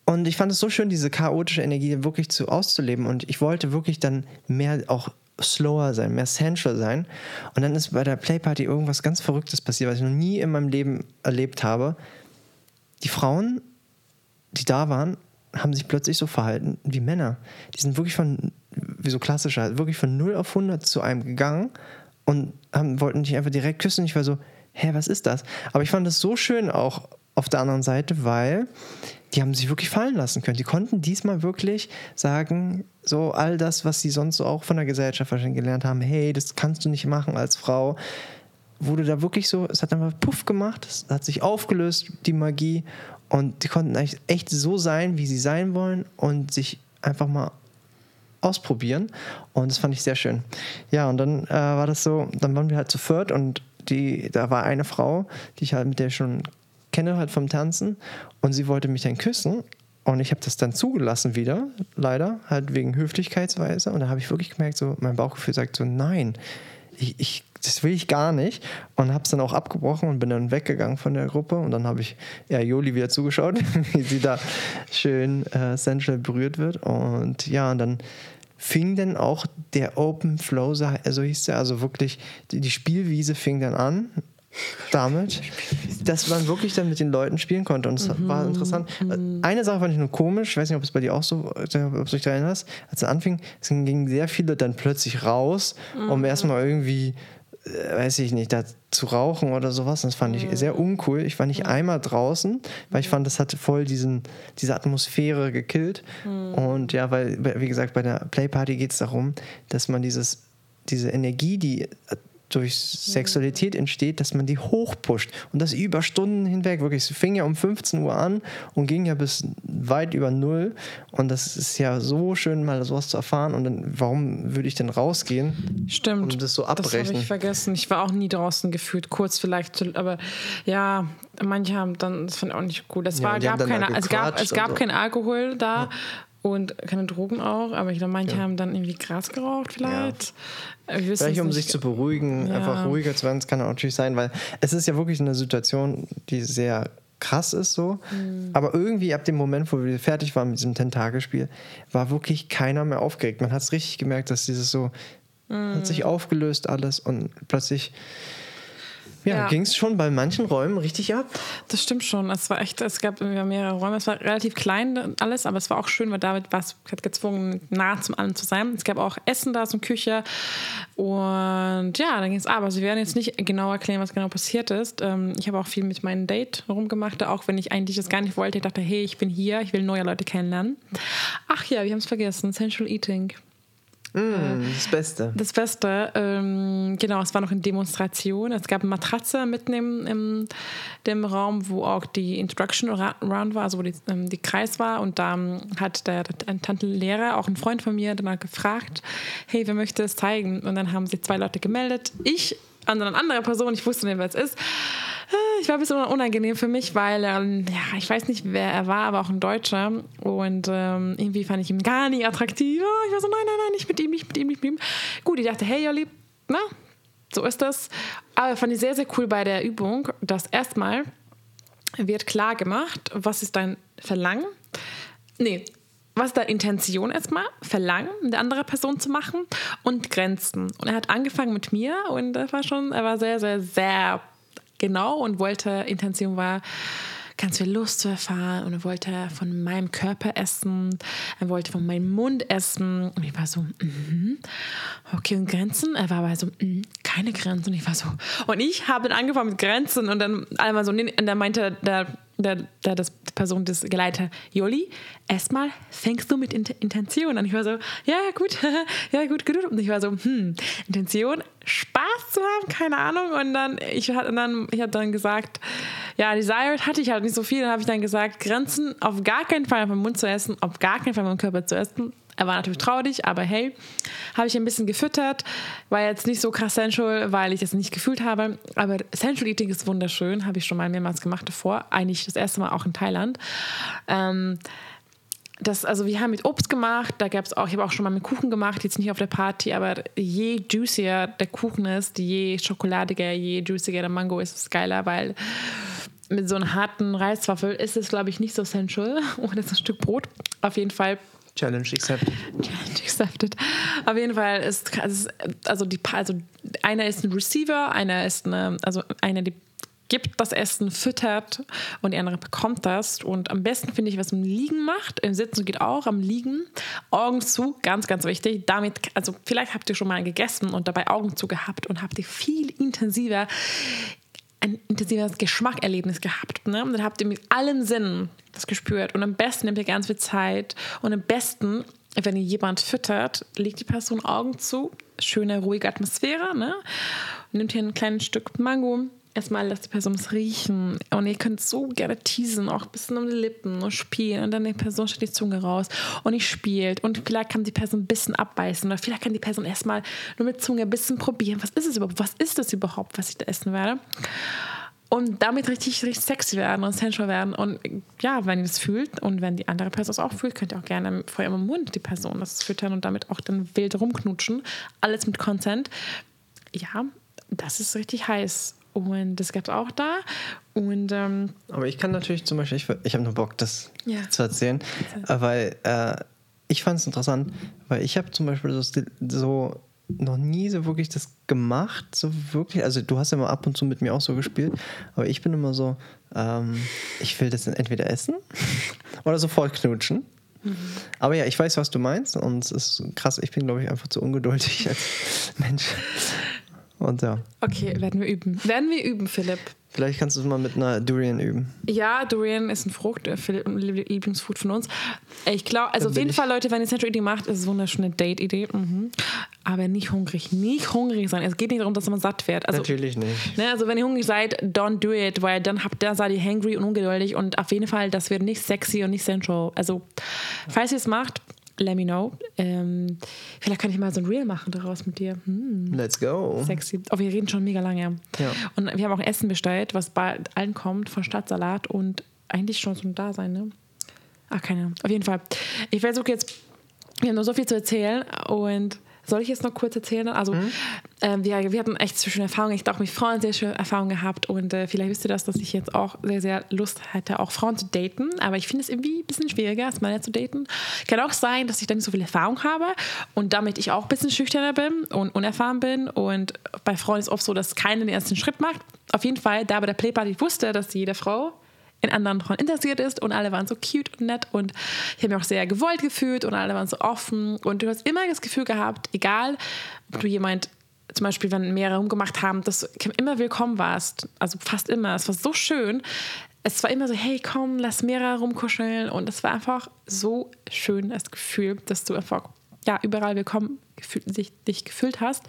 B: und ich fand es so schön, diese chaotische Energie wirklich zu auszuleben. Und ich wollte wirklich dann mehr auch slower sein, mehr sensual sein. Und dann ist bei der Playparty irgendwas ganz Verrücktes passiert, was ich noch nie in meinem Leben erlebt habe. Die Frauen, die da waren, haben sich plötzlich so verhalten wie Männer. Die sind wirklich von, wie so klassischer, wirklich von 0 auf 100 zu einem gegangen und haben, wollten dich einfach direkt küssen. Ich war so, hä, was ist das? Aber ich fand das so schön auch auf der anderen Seite, weil die haben sich wirklich fallen lassen können. Die konnten diesmal wirklich sagen, so all das, was sie sonst so auch von der Gesellschaft wahrscheinlich gelernt haben, hey, das kannst du nicht machen als Frau, wurde da wirklich so, es hat einfach Puff gemacht, es hat sich aufgelöst, die Magie, und die konnten eigentlich echt so sein, wie sie sein wollen und sich einfach mal ausprobieren. Und das fand ich sehr schön. Ja, und dann äh, war das so, dann waren wir halt zu viert und die, da war eine Frau, die ich halt mit der schon kenne, halt vom Tanzen, und sie wollte mich dann küssen. Und ich habe das dann zugelassen wieder, leider, halt wegen Höflichkeitsweise. Und da habe ich wirklich gemerkt, so mein Bauchgefühl sagt so, nein, ich, ich, das will ich gar nicht. Und habe es dann auch abgebrochen und bin dann weggegangen von der Gruppe. Und dann habe ich ja, Joli wieder zugeschaut, *laughs* wie sie da schön äh, sensual berührt wird. Und ja, und dann fing dann auch der Open Flow, so so hieß der, also wirklich, die, die Spielwiese fing dann an damit, dass man wirklich dann mit den Leuten spielen konnte. Und es war interessant. Eine Sache fand ich nur komisch, ich weiß nicht, ob es bei dir auch so, ob du dich da erinnerst, als es anfing, es gingen sehr viele dann plötzlich raus, um erstmal irgendwie, äh, weiß ich nicht, da zu rauchen oder sowas. Das fand ich sehr uncool. Ich war nicht einmal draußen, weil ich fand, das hat voll diesen, diese Atmosphäre gekillt. Und ja, weil, wie gesagt, bei der Playparty geht es darum, dass man dieses, diese Energie, die durch Sexualität entsteht, dass man die hochpusht. Und das über Stunden hinweg. Wirklich, es fing ja um 15 Uhr an und ging ja bis weit über null. Und das ist ja so schön, mal sowas zu erfahren. Und dann, warum würde ich denn rausgehen?
A: Stimmt.
B: Und das so
A: Das habe
B: abbrechen.
A: ich vergessen. Ich war auch nie draußen gefühlt, kurz vielleicht, aber ja, manche haben dann, das fand ich auch nicht gut. Es
B: Ja,
A: war, gab keine, es gab, es gab
B: so.
A: keinen Alkohol da. Und keine Drogen auch, aber ich glaube, manche haben dann irgendwie Gras geraucht, vielleicht. Wissen
B: Vielleicht um sich zu beruhigen,
A: Ja.
B: einfach ruhiger zu werden, das kann auch natürlich sein, weil es ist ja wirklich eine Situation, die sehr krass ist so.
A: Mhm.
B: Aber irgendwie ab dem Moment, wo wir fertig waren mit diesem Tentakelspiel, war wirklich keiner mehr aufgeregt. Man hat es richtig gemerkt, dass dieses so hat
A: Mhm.
B: sich aufgelöst alles und plötzlich ja,
A: Ja.
B: ging es schon bei manchen Räumen richtig ab.
A: Das stimmt schon. Es war echt, es gab mehrere Räume. Es war relativ klein alles, aber es war auch schön, weil David war hat gezwungen, nah zum allem zu sein. Es gab auch Essen da, so eine Küche. Und ja, dann ging es ab. Also wir werden jetzt nicht genau erklären, was genau passiert ist. Ähm, Ich habe auch viel mit meinem Date rumgemacht, auch wenn ich eigentlich das gar nicht wollte. Ich dachte, hey, ich bin hier, ich will neue Leute kennenlernen. Ach ja, wir haben es vergessen. Sensual Eating.
B: Mm, das Beste.
A: Das Beste, ähm, genau, es war noch eine Demonstration. Es gab eine Matratze mitten im, im dem Raum, wo auch die Introduction Round war, also wo die, ähm, die Kreis war. Und da ähm, hat der, ein Tante Lehrer, auch ein Freund von mir, danach gefragt, hey, wer möchte es zeigen? Und dann haben sich zwei Leute gemeldet. Ich dann eine andere Person, ich wusste nicht, wer es ist. Äh, Ich war ein bisschen unangenehm für mich, weil, ähm, ja, ich weiß nicht, wer er war, aber auch ein Deutscher. Und ähm, irgendwie fand ich ihn gar nicht attraktiv. Ich war so, nein, nein, nein, nicht mit ihm, nicht mit ihm, nicht mit ihm. Gut, ich dachte, hey, Jolli, na, so ist das. Aber fand ich sehr, sehr cool bei der Übung, dass erstmal wird klar gemacht, was ist dein Verlangen. Nee, was deine Intention erstmal? Verlangen, der andere Person zu machen und Grenzen. Und er hat angefangen mit mir und er war schon, er war sehr, sehr, sehr genau und wollte, Intention war, ganz viel Lust zu erfahren und er wollte von meinem Körper essen, er wollte von meinem Mund essen und ich war so, mhm. okay, und Grenzen? Er war aber so, mhm, keine Grenzen und ich war so, und ich habe dann angefangen mit Grenzen und dann einmal so, und dann meinte der, der, der das Person des Geleiter, Joli, erstmal fängst du mit Int Intention an. Ich war so, ja, gut, *laughs* ja, gut, gut. Und ich war so, hm, Intention, Spaß zu haben, keine Ahnung. Und dann, ich hatte dann, ich habe dann gesagt, ja, Desired hatte ich halt nicht so viel. Dann habe ich dann gesagt, Grenzen auf gar keinen Fall vom Mund zu essen, auf gar keinen Fall vom Körper zu essen. Er war natürlich traurig, aber hey, habe ich ein bisschen gefüttert. War jetzt nicht so krass sensual, weil ich es nicht gefühlt habe. Aber Sensual Eating ist wunderschön. Habe ich schon mal mehrmals gemacht davor. Eigentlich das erste Mal auch in Thailand. Ähm, das, also wir haben mit Obst gemacht, da gab es auch, ich habe auch schon mal mit Kuchen gemacht, jetzt nicht auf der Party, aber je juicier der Kuchen ist, je schokoladiger, je juiciger der Mango ist, ist geiler, weil mit so einem harten Reiswaffel ist es, glaube ich, nicht so sensual. *laughs* Oder jetzt ein Stück Brot. Auf jeden Fall
B: Challenge accepted.
A: Challenge accepted. Auf jeden Fall ist also, die also einer ist ein Receiver, einer ist eine, also einer die gibt das Essen, füttert und die andere bekommt das. Und am besten finde ich, was im Liegen macht. Im Sitzen geht auch, am Liegen. Augen zu, ganz, ganz wichtig. Damit, also vielleicht habt ihr schon mal gegessen und dabei Augen zu gehabt und habt ihr viel intensiver ein intensives Geschmackerlebnis gehabt. Ne? Und dann habt ihr mit allen Sinnen das gespürt. Und am besten nehmt ihr ganz viel Zeit. Und am besten, wenn ihr jemand füttert, legt die Person Augen zu. Schöne, ruhige Atmosphäre. Ne? Nehmt hier ein kleines Stück Mango. Erstmal lasst die Person es riechen. Und ihr könnt so gerne teasen, auch ein bisschen um die Lippen und spielen. Und dann die Person steckt die Zunge raus und ihr spielt. Und vielleicht kann die Person ein bisschen abbeißen. Oder vielleicht kann die Person erstmal nur mit Zunge ein bisschen probieren. Was ist es überhaupt? Was ist das überhaupt, was ich da essen werde? Und damit richtig, richtig sexy werden und sensual werden. Und ja, wenn ihr das fühlt und wenn die andere Person es auch fühlt, könnt ihr auch gerne vor ihrem Mund die Person das füttern und damit auch dann wild rumknutschen. Alles mit Consent. Ja, das ist richtig heiß. Und das gab es auch da. Und ähm,
B: Aber ich kann natürlich zum Beispiel, ich, ich habe nur Bock, das
A: Ja.
B: zu erzählen, äh, weil äh, ich fand es interessant, weil ich habe zum Beispiel so, so noch nie so wirklich das gemacht, so wirklich. Also du hast ja mal ab und zu mit mir auch so gespielt, aber ich bin immer so, ähm, ich will das entweder essen *laughs* oder sofort knutschen. Aber ja, ich weiß, was du meinst und es ist krass. Ich bin, glaube ich, einfach zu ungeduldig als Mensch. Und ja,
A: Okay, werden wir üben. Werden wir üben, Philipp.
B: vielleicht kannst du es mal mit einer Durian üben.
A: Ja, Durian ist ein Frucht, äh, Philipp, ein Lie- Lieblingsfood von uns. Ich glaube, also auf jeden
B: ich-
A: Fall, Leute, wenn ihr Central Eating macht, ist es eine wunderschöne Date-Idee. Mhm. Aber nicht hungrig. Nicht hungrig sein. Es geht nicht darum, dass man satt wird. Also,
B: Natürlich nicht.
A: Ne, also wenn ihr hungrig seid, don't do it, weil dann habt dann seid ihr hangry und ungeduldig und auf jeden Fall, das wird nicht sexy und nicht sensual. Also, falls ihr es macht, let me know. Ähm, vielleicht kann ich mal so ein Reel machen daraus mit dir. Hm,
B: Let's go.
A: sexy. Oh, wir reden schon mega lange.
B: Ja.
A: Und wir haben auch Essen bestellt, was bald allen kommt von Stadtsalat und eigentlich schon zum Dasein, ne? Ach, keine Ahnung. Auf jeden Fall. Ich versuche jetzt, wir haben noch so viel zu erzählen und soll ich jetzt noch kurz erzählen? Also, ähm, wir, wir hatten echt so schöne Erfahrungen. Ich habe auch mit Frauen sehr schöne Erfahrungen gehabt und äh, vielleicht wisst ihr das, dass ich jetzt auch sehr, sehr Lust hätte, auch Frauen zu daten. Aber ich finde es irgendwie ein bisschen schwieriger, als Männer zu daten. Kann auch sein, dass ich dann nicht so viel Erfahrung habe und damit ich auch ein bisschen schüchterner bin und unerfahren bin. Und bei Frauen ist es oft so, dass keiner den ersten Schritt macht. Auf jeden Fall, da bei der Playparty wusste, dass jede Frau in anderen Frauen interessiert ist und alle waren so cute und nett und ich habe mich auch sehr gewollt gefühlt und alle waren so offen und du hast immer das Gefühl gehabt, egal ob du jemand zum Beispiel, wenn mehrere rumgemacht haben, dass du immer willkommen warst, also fast immer, es war so schön. Es war immer so, hey, komm, lass mehrere rumkuscheln und es war einfach so schön, das Gefühl, dass du einfach ja, überall willkommen gefühlt, dich, dich gefühlt hast.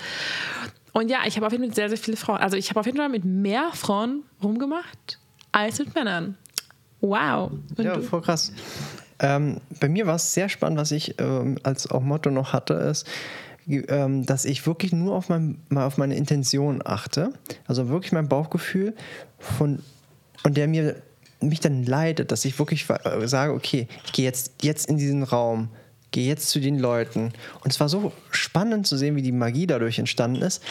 A: Und ja, ich habe auf jeden Fall mit sehr, sehr viele Frauen, also ich habe auf jeden Fall mit mehr Frauen rumgemacht als mit Männern. Wow. Und
B: Ja, voll krass. Ähm, bei mir war es sehr spannend, was ich ähm, als auch Motto noch hatte, ist, ähm, dass ich wirklich nur auf, mein, mal auf meine Intention achte. Also wirklich mein Bauchgefühl von und der mir mich dann leitet, dass ich wirklich äh, sage, okay, ich gehe jetzt, jetzt in diesen Raum, gehe jetzt zu den Leuten. Und es war so spannend zu sehen, wie die Magie dadurch entstanden ist.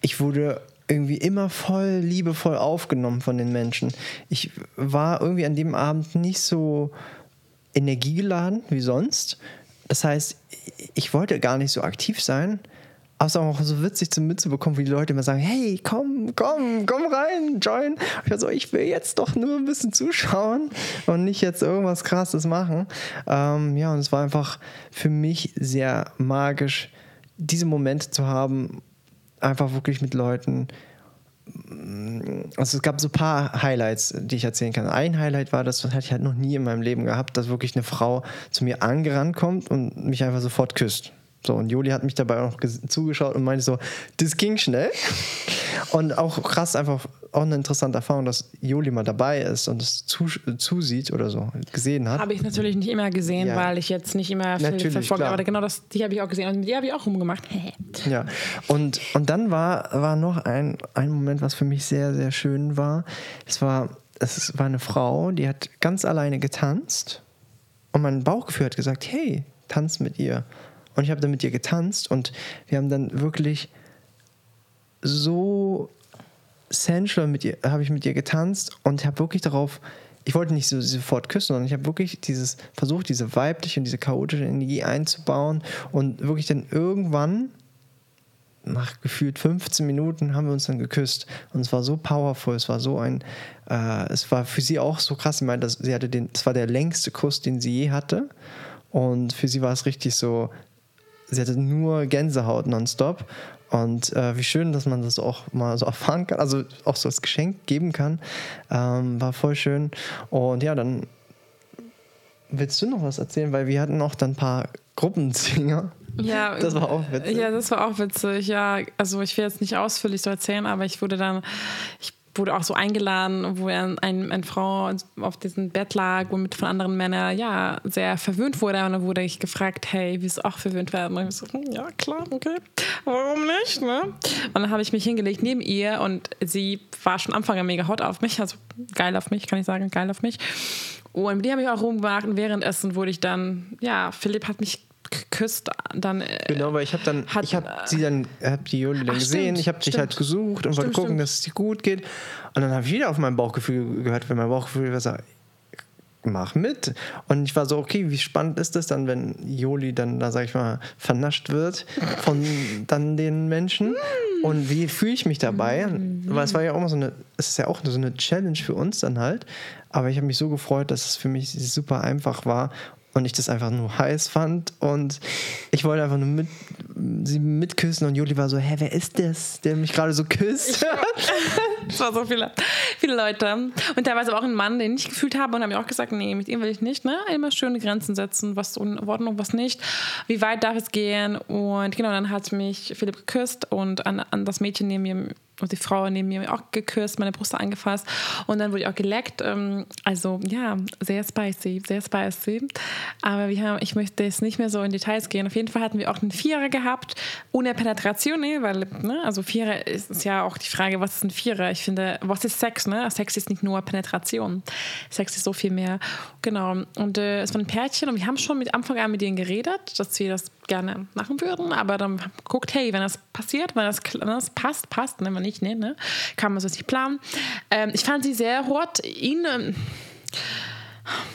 B: Ich wurde irgendwie immer voll liebevoll aufgenommen von den Menschen. Ich war irgendwie an dem Abend nicht so energiegeladen wie sonst. Das heißt, ich wollte gar nicht so aktiv sein. Aber es ist auch so witzig zum mitzubekommen, wie die Leute immer sagen, hey, komm, komm, komm rein, join. Ich war so, ich will jetzt doch nur ein bisschen zuschauen und nicht jetzt irgendwas Krasses machen. Ähm, ja, und es war einfach für mich sehr magisch, diese Momente zu haben, einfach wirklich mit Leuten. Also es gab so ein paar Highlights, die ich erzählen kann. Ein Highlight war, das hatte ich halt noch nie in meinem Leben gehabt, dass wirklich eine Frau zu mir angerannt kommt und mich einfach sofort küsst. So, und Juli hat mich dabei auch noch zugeschaut und meinte so, das ging schnell. Und auch krass, einfach auch eine interessante Erfahrung, dass Juli mal dabei ist und es zu, zusieht oder so, gesehen hat.
A: Habe ich natürlich nicht immer gesehen,
B: Ja.
A: weil ich jetzt nicht immer viel
B: Natürlich.
A: Aber genau das, die habe ich auch gesehen. Und die habe ich auch rumgemacht. *laughs*
B: Ja, und, und dann war, war noch ein, ein Moment, was für mich sehr, sehr schön war. Es war, es war eine Frau, die hat ganz alleine getanzt und mein Bauchgefühl hat gesagt, hey, tanz mit ihr. Und ich habe dann mit ihr getanzt und wir haben dann wirklich so sensual mit ihr, habe ich mit ihr getanzt und habe wirklich darauf, ich wollte nicht so sofort küssen, sondern ich habe wirklich dieses versucht, diese weibliche und diese chaotische Energie einzubauen und wirklich dann irgendwann nach gefühlt 15 Minuten haben wir uns dann geküsst und es war so powerful, es war so ein, äh, es war für sie auch so krass. Sie meinte, dass sie hatte den, es war der längste Kuss, den sie je hatte und für sie war es richtig so, sie hatte nur Gänsehaut nonstop und äh, wie schön, dass man das auch mal so erfahren kann, also auch so als Geschenk geben kann, ähm, war voll schön und ja, dann willst du noch was erzählen, weil wir hatten auch dann ein paar Gruppensinger.
A: Ja, *laughs*
B: Das war auch witzig.
A: Ja, das war auch witzig. Ja, also ich will jetzt nicht ausführlich so erzählen, aber ich wurde dann, ich wurde auch so eingeladen, wo ein, ein, eine Frau auf diesem Bett lag, womit von anderen Männern ja sehr verwöhnt wurde. Und dann wurde ich gefragt, hey, willst du auch verwöhnt werden? Und ich so, hm, ja, klar, okay. Warum nicht? Ne? Und dann habe ich mich hingelegt neben ihr und sie war schon am Anfang mega hot auf mich, also geil auf mich, kann ich sagen, geil auf mich. Und mit die habe ich auch rumgemacht und währenddessen wurde ich dann, ja, Philipp hat mich geküsst, dann äh,
B: Genau, weil ich habe dann,
A: Hat-
B: ich habe sie dann, habe die Juli dann
A: Ach,
B: gesehen,
A: stimmt,
B: ich habe dich halt gesucht und wollte gucken,
A: stimmt.
B: dass es dir gut geht. Und dann habe ich wieder auf mein Bauchgefühl gehört, weil mein Bauchgefühl war so, mach mit. Und ich war so, okay, wie spannend ist das dann, wenn Joli dann, da sag ich mal, vernascht wird von dann den Menschen? Und wie fühle ich mich dabei? Weil es war ja auch immer so eine, es ist ja auch so eine Challenge für uns dann halt. Aber ich habe mich so gefreut, dass es für mich super einfach war und ich das einfach nur heiß fand und ich wollte einfach nur mit, sie mitküssen und Juli war so, hä, wer ist das, der mich gerade so küsst? *laughs*
A: Es waren so viele, viele Leute. Und teilweise auch ein Mann, den ich gefühlt habe und habe mir auch gesagt, nee, mit ihm will ich nicht, ne? Immer schöne Grenzen setzen, was in Ordnung, was nicht. Wie weit darf es gehen? Und genau, dann hat mich Philipp geküsst und an, an das Mädchen neben mir und die Frau neben mir auch geküsst, meine Brust angefasst und dann wurde ich auch geleckt. Ähm, also ja, sehr spicy, sehr spicy. Aber wir haben, ich möchte jetzt nicht mehr so in Details gehen. Auf jeden Fall hatten wir auch einen Vierer gehabt, ohne Penetration, ne? weil, ne? also Vierer ist, ist ja auch die Frage, was ist ein Vierer? Ich finde, was ist Sex? Ne? Sex ist nicht nur Penetration. Sex ist so viel mehr. Genau. Und äh, es war ein Pärchen und wir haben schon mit Anfang an mit denen geredet, dass wir das gerne machen würden, aber dann guckt, hey, wenn das passiert, wenn das, wenn das passt, passt, ne? wenn nicht, ne, ne? kann man so nicht planen. Ähm, ich fand sie sehr hot. Ihn, ähm,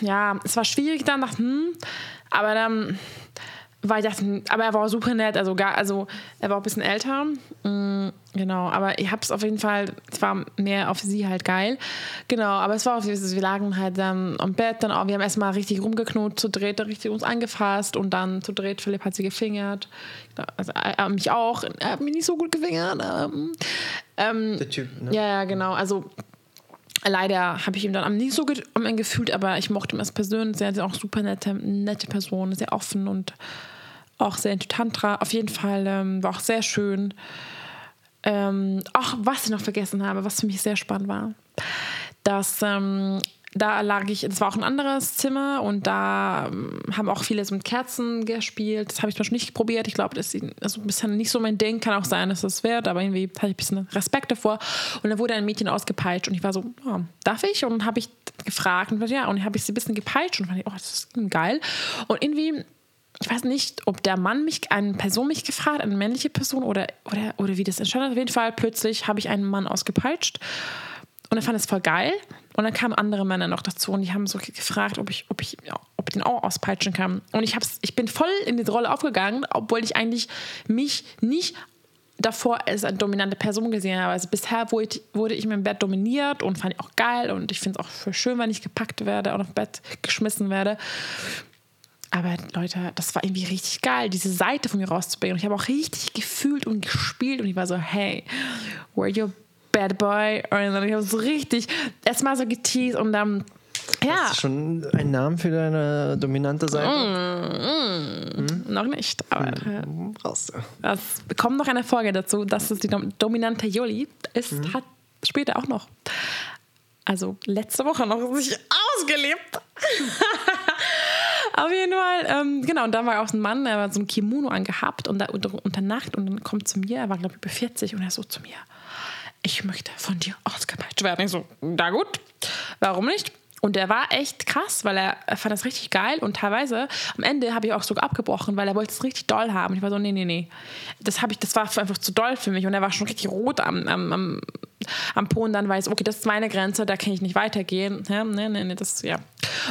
A: ja, es war schwierig dann, hm, aber dann war ich dachte, aber er war super nett, also gar, also er war auch ein bisschen älter, mhm, genau, aber ich hab's auf jeden Fall, es war mehr auf sie halt geil, genau, aber es war auf wir lagen halt dann am Bett, dann auch, wir haben erstmal richtig rumgeknotet, zu dritt, richtig uns angefasst und dann zu dritt, Philipp hat sie gefingert, also er, mich auch, er hat mich nicht so gut gefingert, ähm, ähm,
B: Der Typ, ne?
A: ja, ja, genau, also Leider habe ich ihm dann am nicht so gut um ihn gefühlt, aber ich mochte ihn als Person. Er ist auch super nette, nette Person, sehr offen und auch sehr into Tantra. Auf jeden Fall ähm, war auch sehr schön. Ähm, ach, was ich noch vergessen habe, was für mich sehr spannend war, dass ähm, da lag ich, es war auch ein anderes Zimmer und da ähm, haben auch viele so mit Kerzen gespielt. Das habe ich zum Beispiel nicht probiert. Ich glaube, das ist also ein bisschen nicht so mein Ding. Kann auch sein, dass das wird, aber irgendwie hatte ich ein bisschen Respekt davor. Und dann wurde ein Mädchen ausgepeitscht und ich war so, oh, darf ich? Und habe ich gefragt und ja, und habe ich sie ein bisschen gepeitscht und fand ich, oh, das ist geil. Und irgendwie ich weiß nicht, ob der Mann mich, eine Person mich gefragt, eine männliche Person oder, oder, oder wie das entstanden Auf jeden Fall plötzlich habe ich einen Mann ausgepeitscht und er fand es voll geil. Und dann kamen andere Männer noch dazu und die haben so gefragt, ob ich, ob ich, ob ich den auch auspeitschen kann. Und ich, hab's, ich bin voll in diese Rolle aufgegangen, obwohl ich eigentlich mich nicht davor als eine dominante Person gesehen habe. Also bisher wurde ich im Bett dominiert und fand ich auch geil und ich finde es auch schön, wenn ich gepackt werde und auf Bett geschmissen werde. Aber Leute, das war irgendwie richtig geil, diese Seite von mir rauszubringen. Und ich habe auch richtig gefühlt und gespielt und ich war so, hey, where you bad boy? Und dann habe ich so richtig erstmal so geteased und dann ja.
B: Hast du schon einen Namen für deine dominante Seite?
A: Mm, mm, hm? Noch nicht, aber
B: hm, brauchst du.
A: es kommt noch eine Folge dazu, dass es die dominante Joli ist, hm. hat später auch noch. Also letzte Woche noch sich ausgelebt. *laughs* Auf jeden Fall, ähm, genau. Und dann war auch ein Mann, der war so ein Kimono angehabt und da unter, unter Nacht und dann kommt zu mir, er war glaube ich über 40 und er so zu mir, ich möchte von dir ausgepeitscht werden. Ich so, na gut, warum nicht? Und der war echt krass, weil er, er fand das richtig geil und teilweise am Ende habe ich auch sogar abgebrochen, weil er wollte es richtig doll haben. Ich war so, nee, nee, nee. Das, ich, das war einfach zu doll für mich und er war schon richtig rot am, am, am, am Po und dann weiß, okay, das ist meine Grenze, da kann ich nicht weitergehen. Ja, nee, nee, nee, das, ja.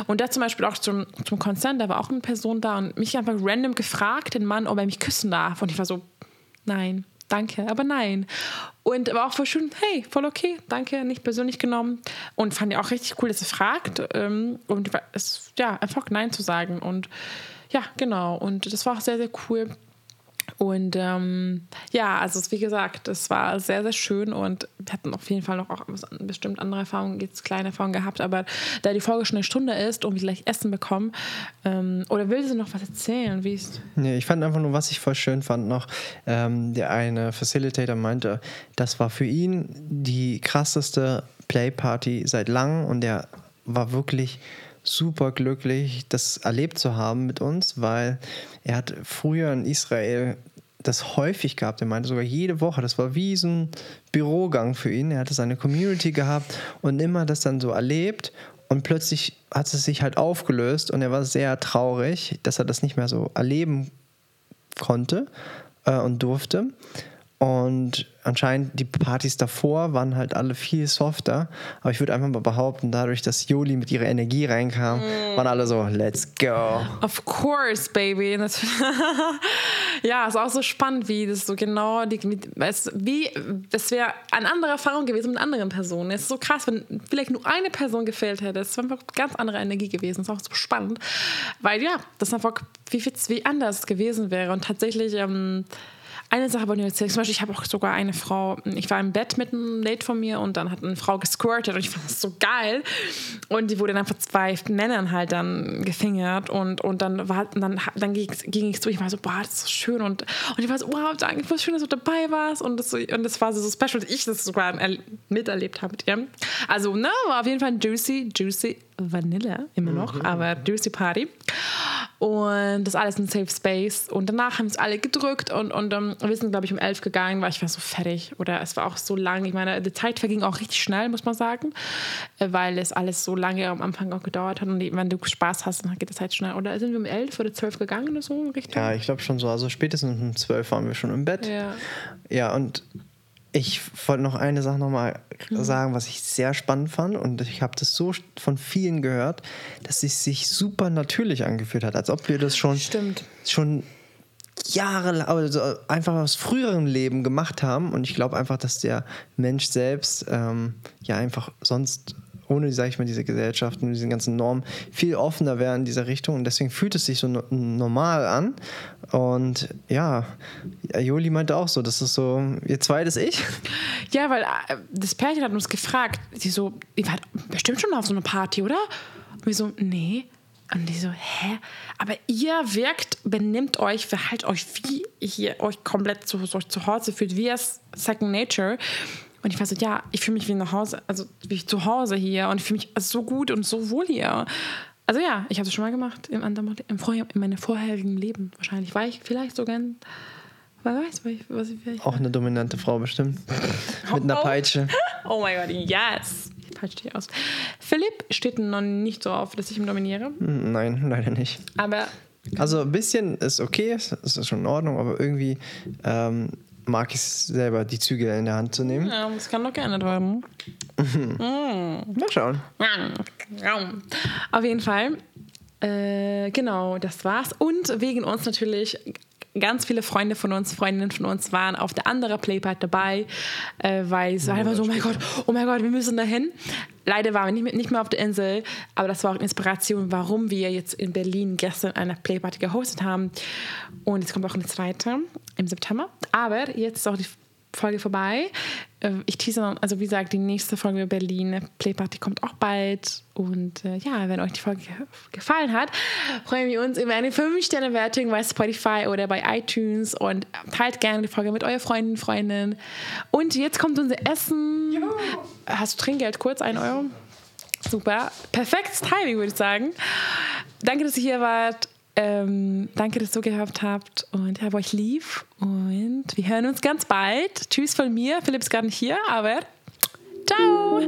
A: Und der zum Beispiel auch zum, zum Konzert, da war auch eine Person da und mich einfach random gefragt, den Mann, ob er mich küssen darf. Und ich war so, nein danke, aber nein. Und war auch voll schön, hey, voll okay, danke, nicht persönlich genommen. Und fand ich auch richtig cool, dass er fragt. Ähm, und es, ja, einfach Nein zu sagen. Und ja, genau. Und das war auch sehr, sehr cool. Und ähm, ja, also wie gesagt, es war sehr, sehr schön und wir hatten auf jeden Fall noch auch bestimmt andere Erfahrungen, jetzt kleine Erfahrungen gehabt, aber da die Folge schon eine Stunde ist und wir gleich Essen bekommen, ähm, oder willst du noch was erzählen? Wie ist
B: nee, ich fand einfach nur, was ich voll schön fand noch, ähm, der eine Facilitator meinte, das war für ihn die krasseste Playparty seit langem und der war wirklich super glücklich, das erlebt zu haben mit uns, weil er hat früher in Israel das häufig gehabt. Er meinte sogar jede Woche. Das war wie so ein Bürogang für ihn. Er hatte seine Community gehabt und immer das dann so erlebt. Und plötzlich hat es sich halt aufgelöst und er war sehr traurig, dass er das nicht mehr so erleben konnte äh, und durfte. Und anscheinend die Partys davor waren halt alle viel softer. Aber ich würde einfach mal behaupten, dadurch, dass Joli mit ihrer Energie reinkam, mm. waren alle so, let's go.
A: Of course, baby. *laughs* Ja, ist auch so spannend, wie das so genau, die, wie, das wäre eine andere Erfahrung gewesen mit anderen Personen. Es ist so krass, wenn vielleicht nur eine Person gefehlt hätte. Es wäre einfach ganz andere Energie gewesen. Das ist auch so spannend. Weil ja, das einfach, wie, wie anders gewesen wäre. Und tatsächlich, ähm, eine Sache wollte ich erzählen. Zum Beispiel, ich habe auch sogar eine Frau, ich war im Bett mit einem Date von mir und dann hat eine Frau gesquirtet und ich fand das so geil. Und die wurde dann von zwei Männern halt dann gefingert und, und dann war dann, dann ging, ging ich so, ich war so, boah, das ist so schön und, und ich war so, wow, danke, voll schön, dass du dabei warst und das, und das war so, so special, dass ich das sogar miterlebt habe mit ihr. Also, ne, war auf jeden Fall ein juicy, juicy Vanille, immer noch, mhm. aber juicy Party. Und das alles in Safe Space. Und danach haben es alle gedrückt und, und um, wir sind, glaube ich, um elf gegangen, weil ich war so fertig. Oder es war auch so lang. Ich meine, die Zeit verging auch richtig schnell, muss man sagen, äh, weil es alles so lange am Anfang auch gedauert hat. Und wenn du Spaß hast, dann geht die Zeit schnell. Oder sind wir um elf oder zwölf gegangen oder so? Richtig?
B: Ja, ich glaube schon so. Also spätestens um zwölf waren wir schon im Bett. Ja, ja und ich wollte noch eine Sache nochmal mhm. sagen, was ich sehr spannend fand. Und ich habe das so von vielen gehört, dass es sich super natürlich angefühlt hat, als ob wir das schon,
A: Stimmt.
B: schon Jahre, also einfach aus früheren Leben gemacht haben. Und ich glaube einfach, dass der Mensch selbst ähm, ja einfach sonst ohne, sage ich mal, diese Gesellschaft und diese ganzen Normen viel offener wäre in dieser Richtung. Und deswegen fühlt es sich so no normal an. Und ja, Joli meinte auch so, das ist so ihr zweites Ich.
A: Ja, weil äh, das Pärchen hat uns gefragt, sie so, ihr wart bestimmt schon auf so einer Party, oder? Und wir so, nee. Und die so, hä? Aber ihr wirkt, benimmt euch, verhaltet euch, wie ihr euch komplett zu, zu Hause fühlt, wie es Second Nature. Und ich war so, ja, ich fühle mich wie nach Hause, also wie zu Hause hier und ich fühle mich so gut und so wohl hier. Also ja, ich habe es schon mal gemacht im, anderen, im vorher, in meinem vorherigen Leben wahrscheinlich. War ich vielleicht sogar ein, wer weiß, was ich, vielleicht
B: Auch eine dominante Frau bestimmt. *laughs* Mit einer oh. Peitsche.
A: Oh mein Gott, yes. Ich peitsche dich aus. Philipp steht noch nicht so auf, dass ich ihn dominiere.
B: Nein, leider nicht.
A: Aber
B: also ein bisschen ist okay, ist schon in Ordnung, aber irgendwie ähm, mag ich es selber, die Züge in der Hand zu nehmen.
A: Ja, das kann doch geändert werden.
B: mhm. Mal schauen.
A: Auf jeden Fall. Äh, genau, das war's. Und wegen uns natürlich ganz viele Freunde von uns, Freundinnen von uns waren auf der anderen Playpart dabei, äh, weil es war einfach so, oh mein Gott, oh mein Gott, wir müssen dahin. Leider waren wir nicht mehr, nicht mehr auf der Insel, aber das war auch Inspiration, warum wir jetzt in Berlin gestern eine Playparty gehostet haben. Und jetzt kommt auch eine zweite im September. Aber jetzt ist auch die Folge vorbei. Äh, ich tease, also wie gesagt, die nächste Folge über Berlin Playparty kommt auch bald. Und äh, ja, wenn euch die Folge gefallen hat, freuen wir uns über eine 5-Sterne-Wertung bei Spotify oder bei iTunes und teilt gerne die Folge mit euren Freunden, Freundinnen. Und jetzt kommt unser Essen. Ja. Hast du Trinkgeld kurz? 1 Euro? Super. Perfektes Timing, würde ich sagen. Danke, dass ihr hier wart. Ähm, danke, dass ihr gehabt habt und ich habe euch lieb und wir hören uns ganz bald. Tschüss von mir. Philipp ist gar nicht hier, aber ciao.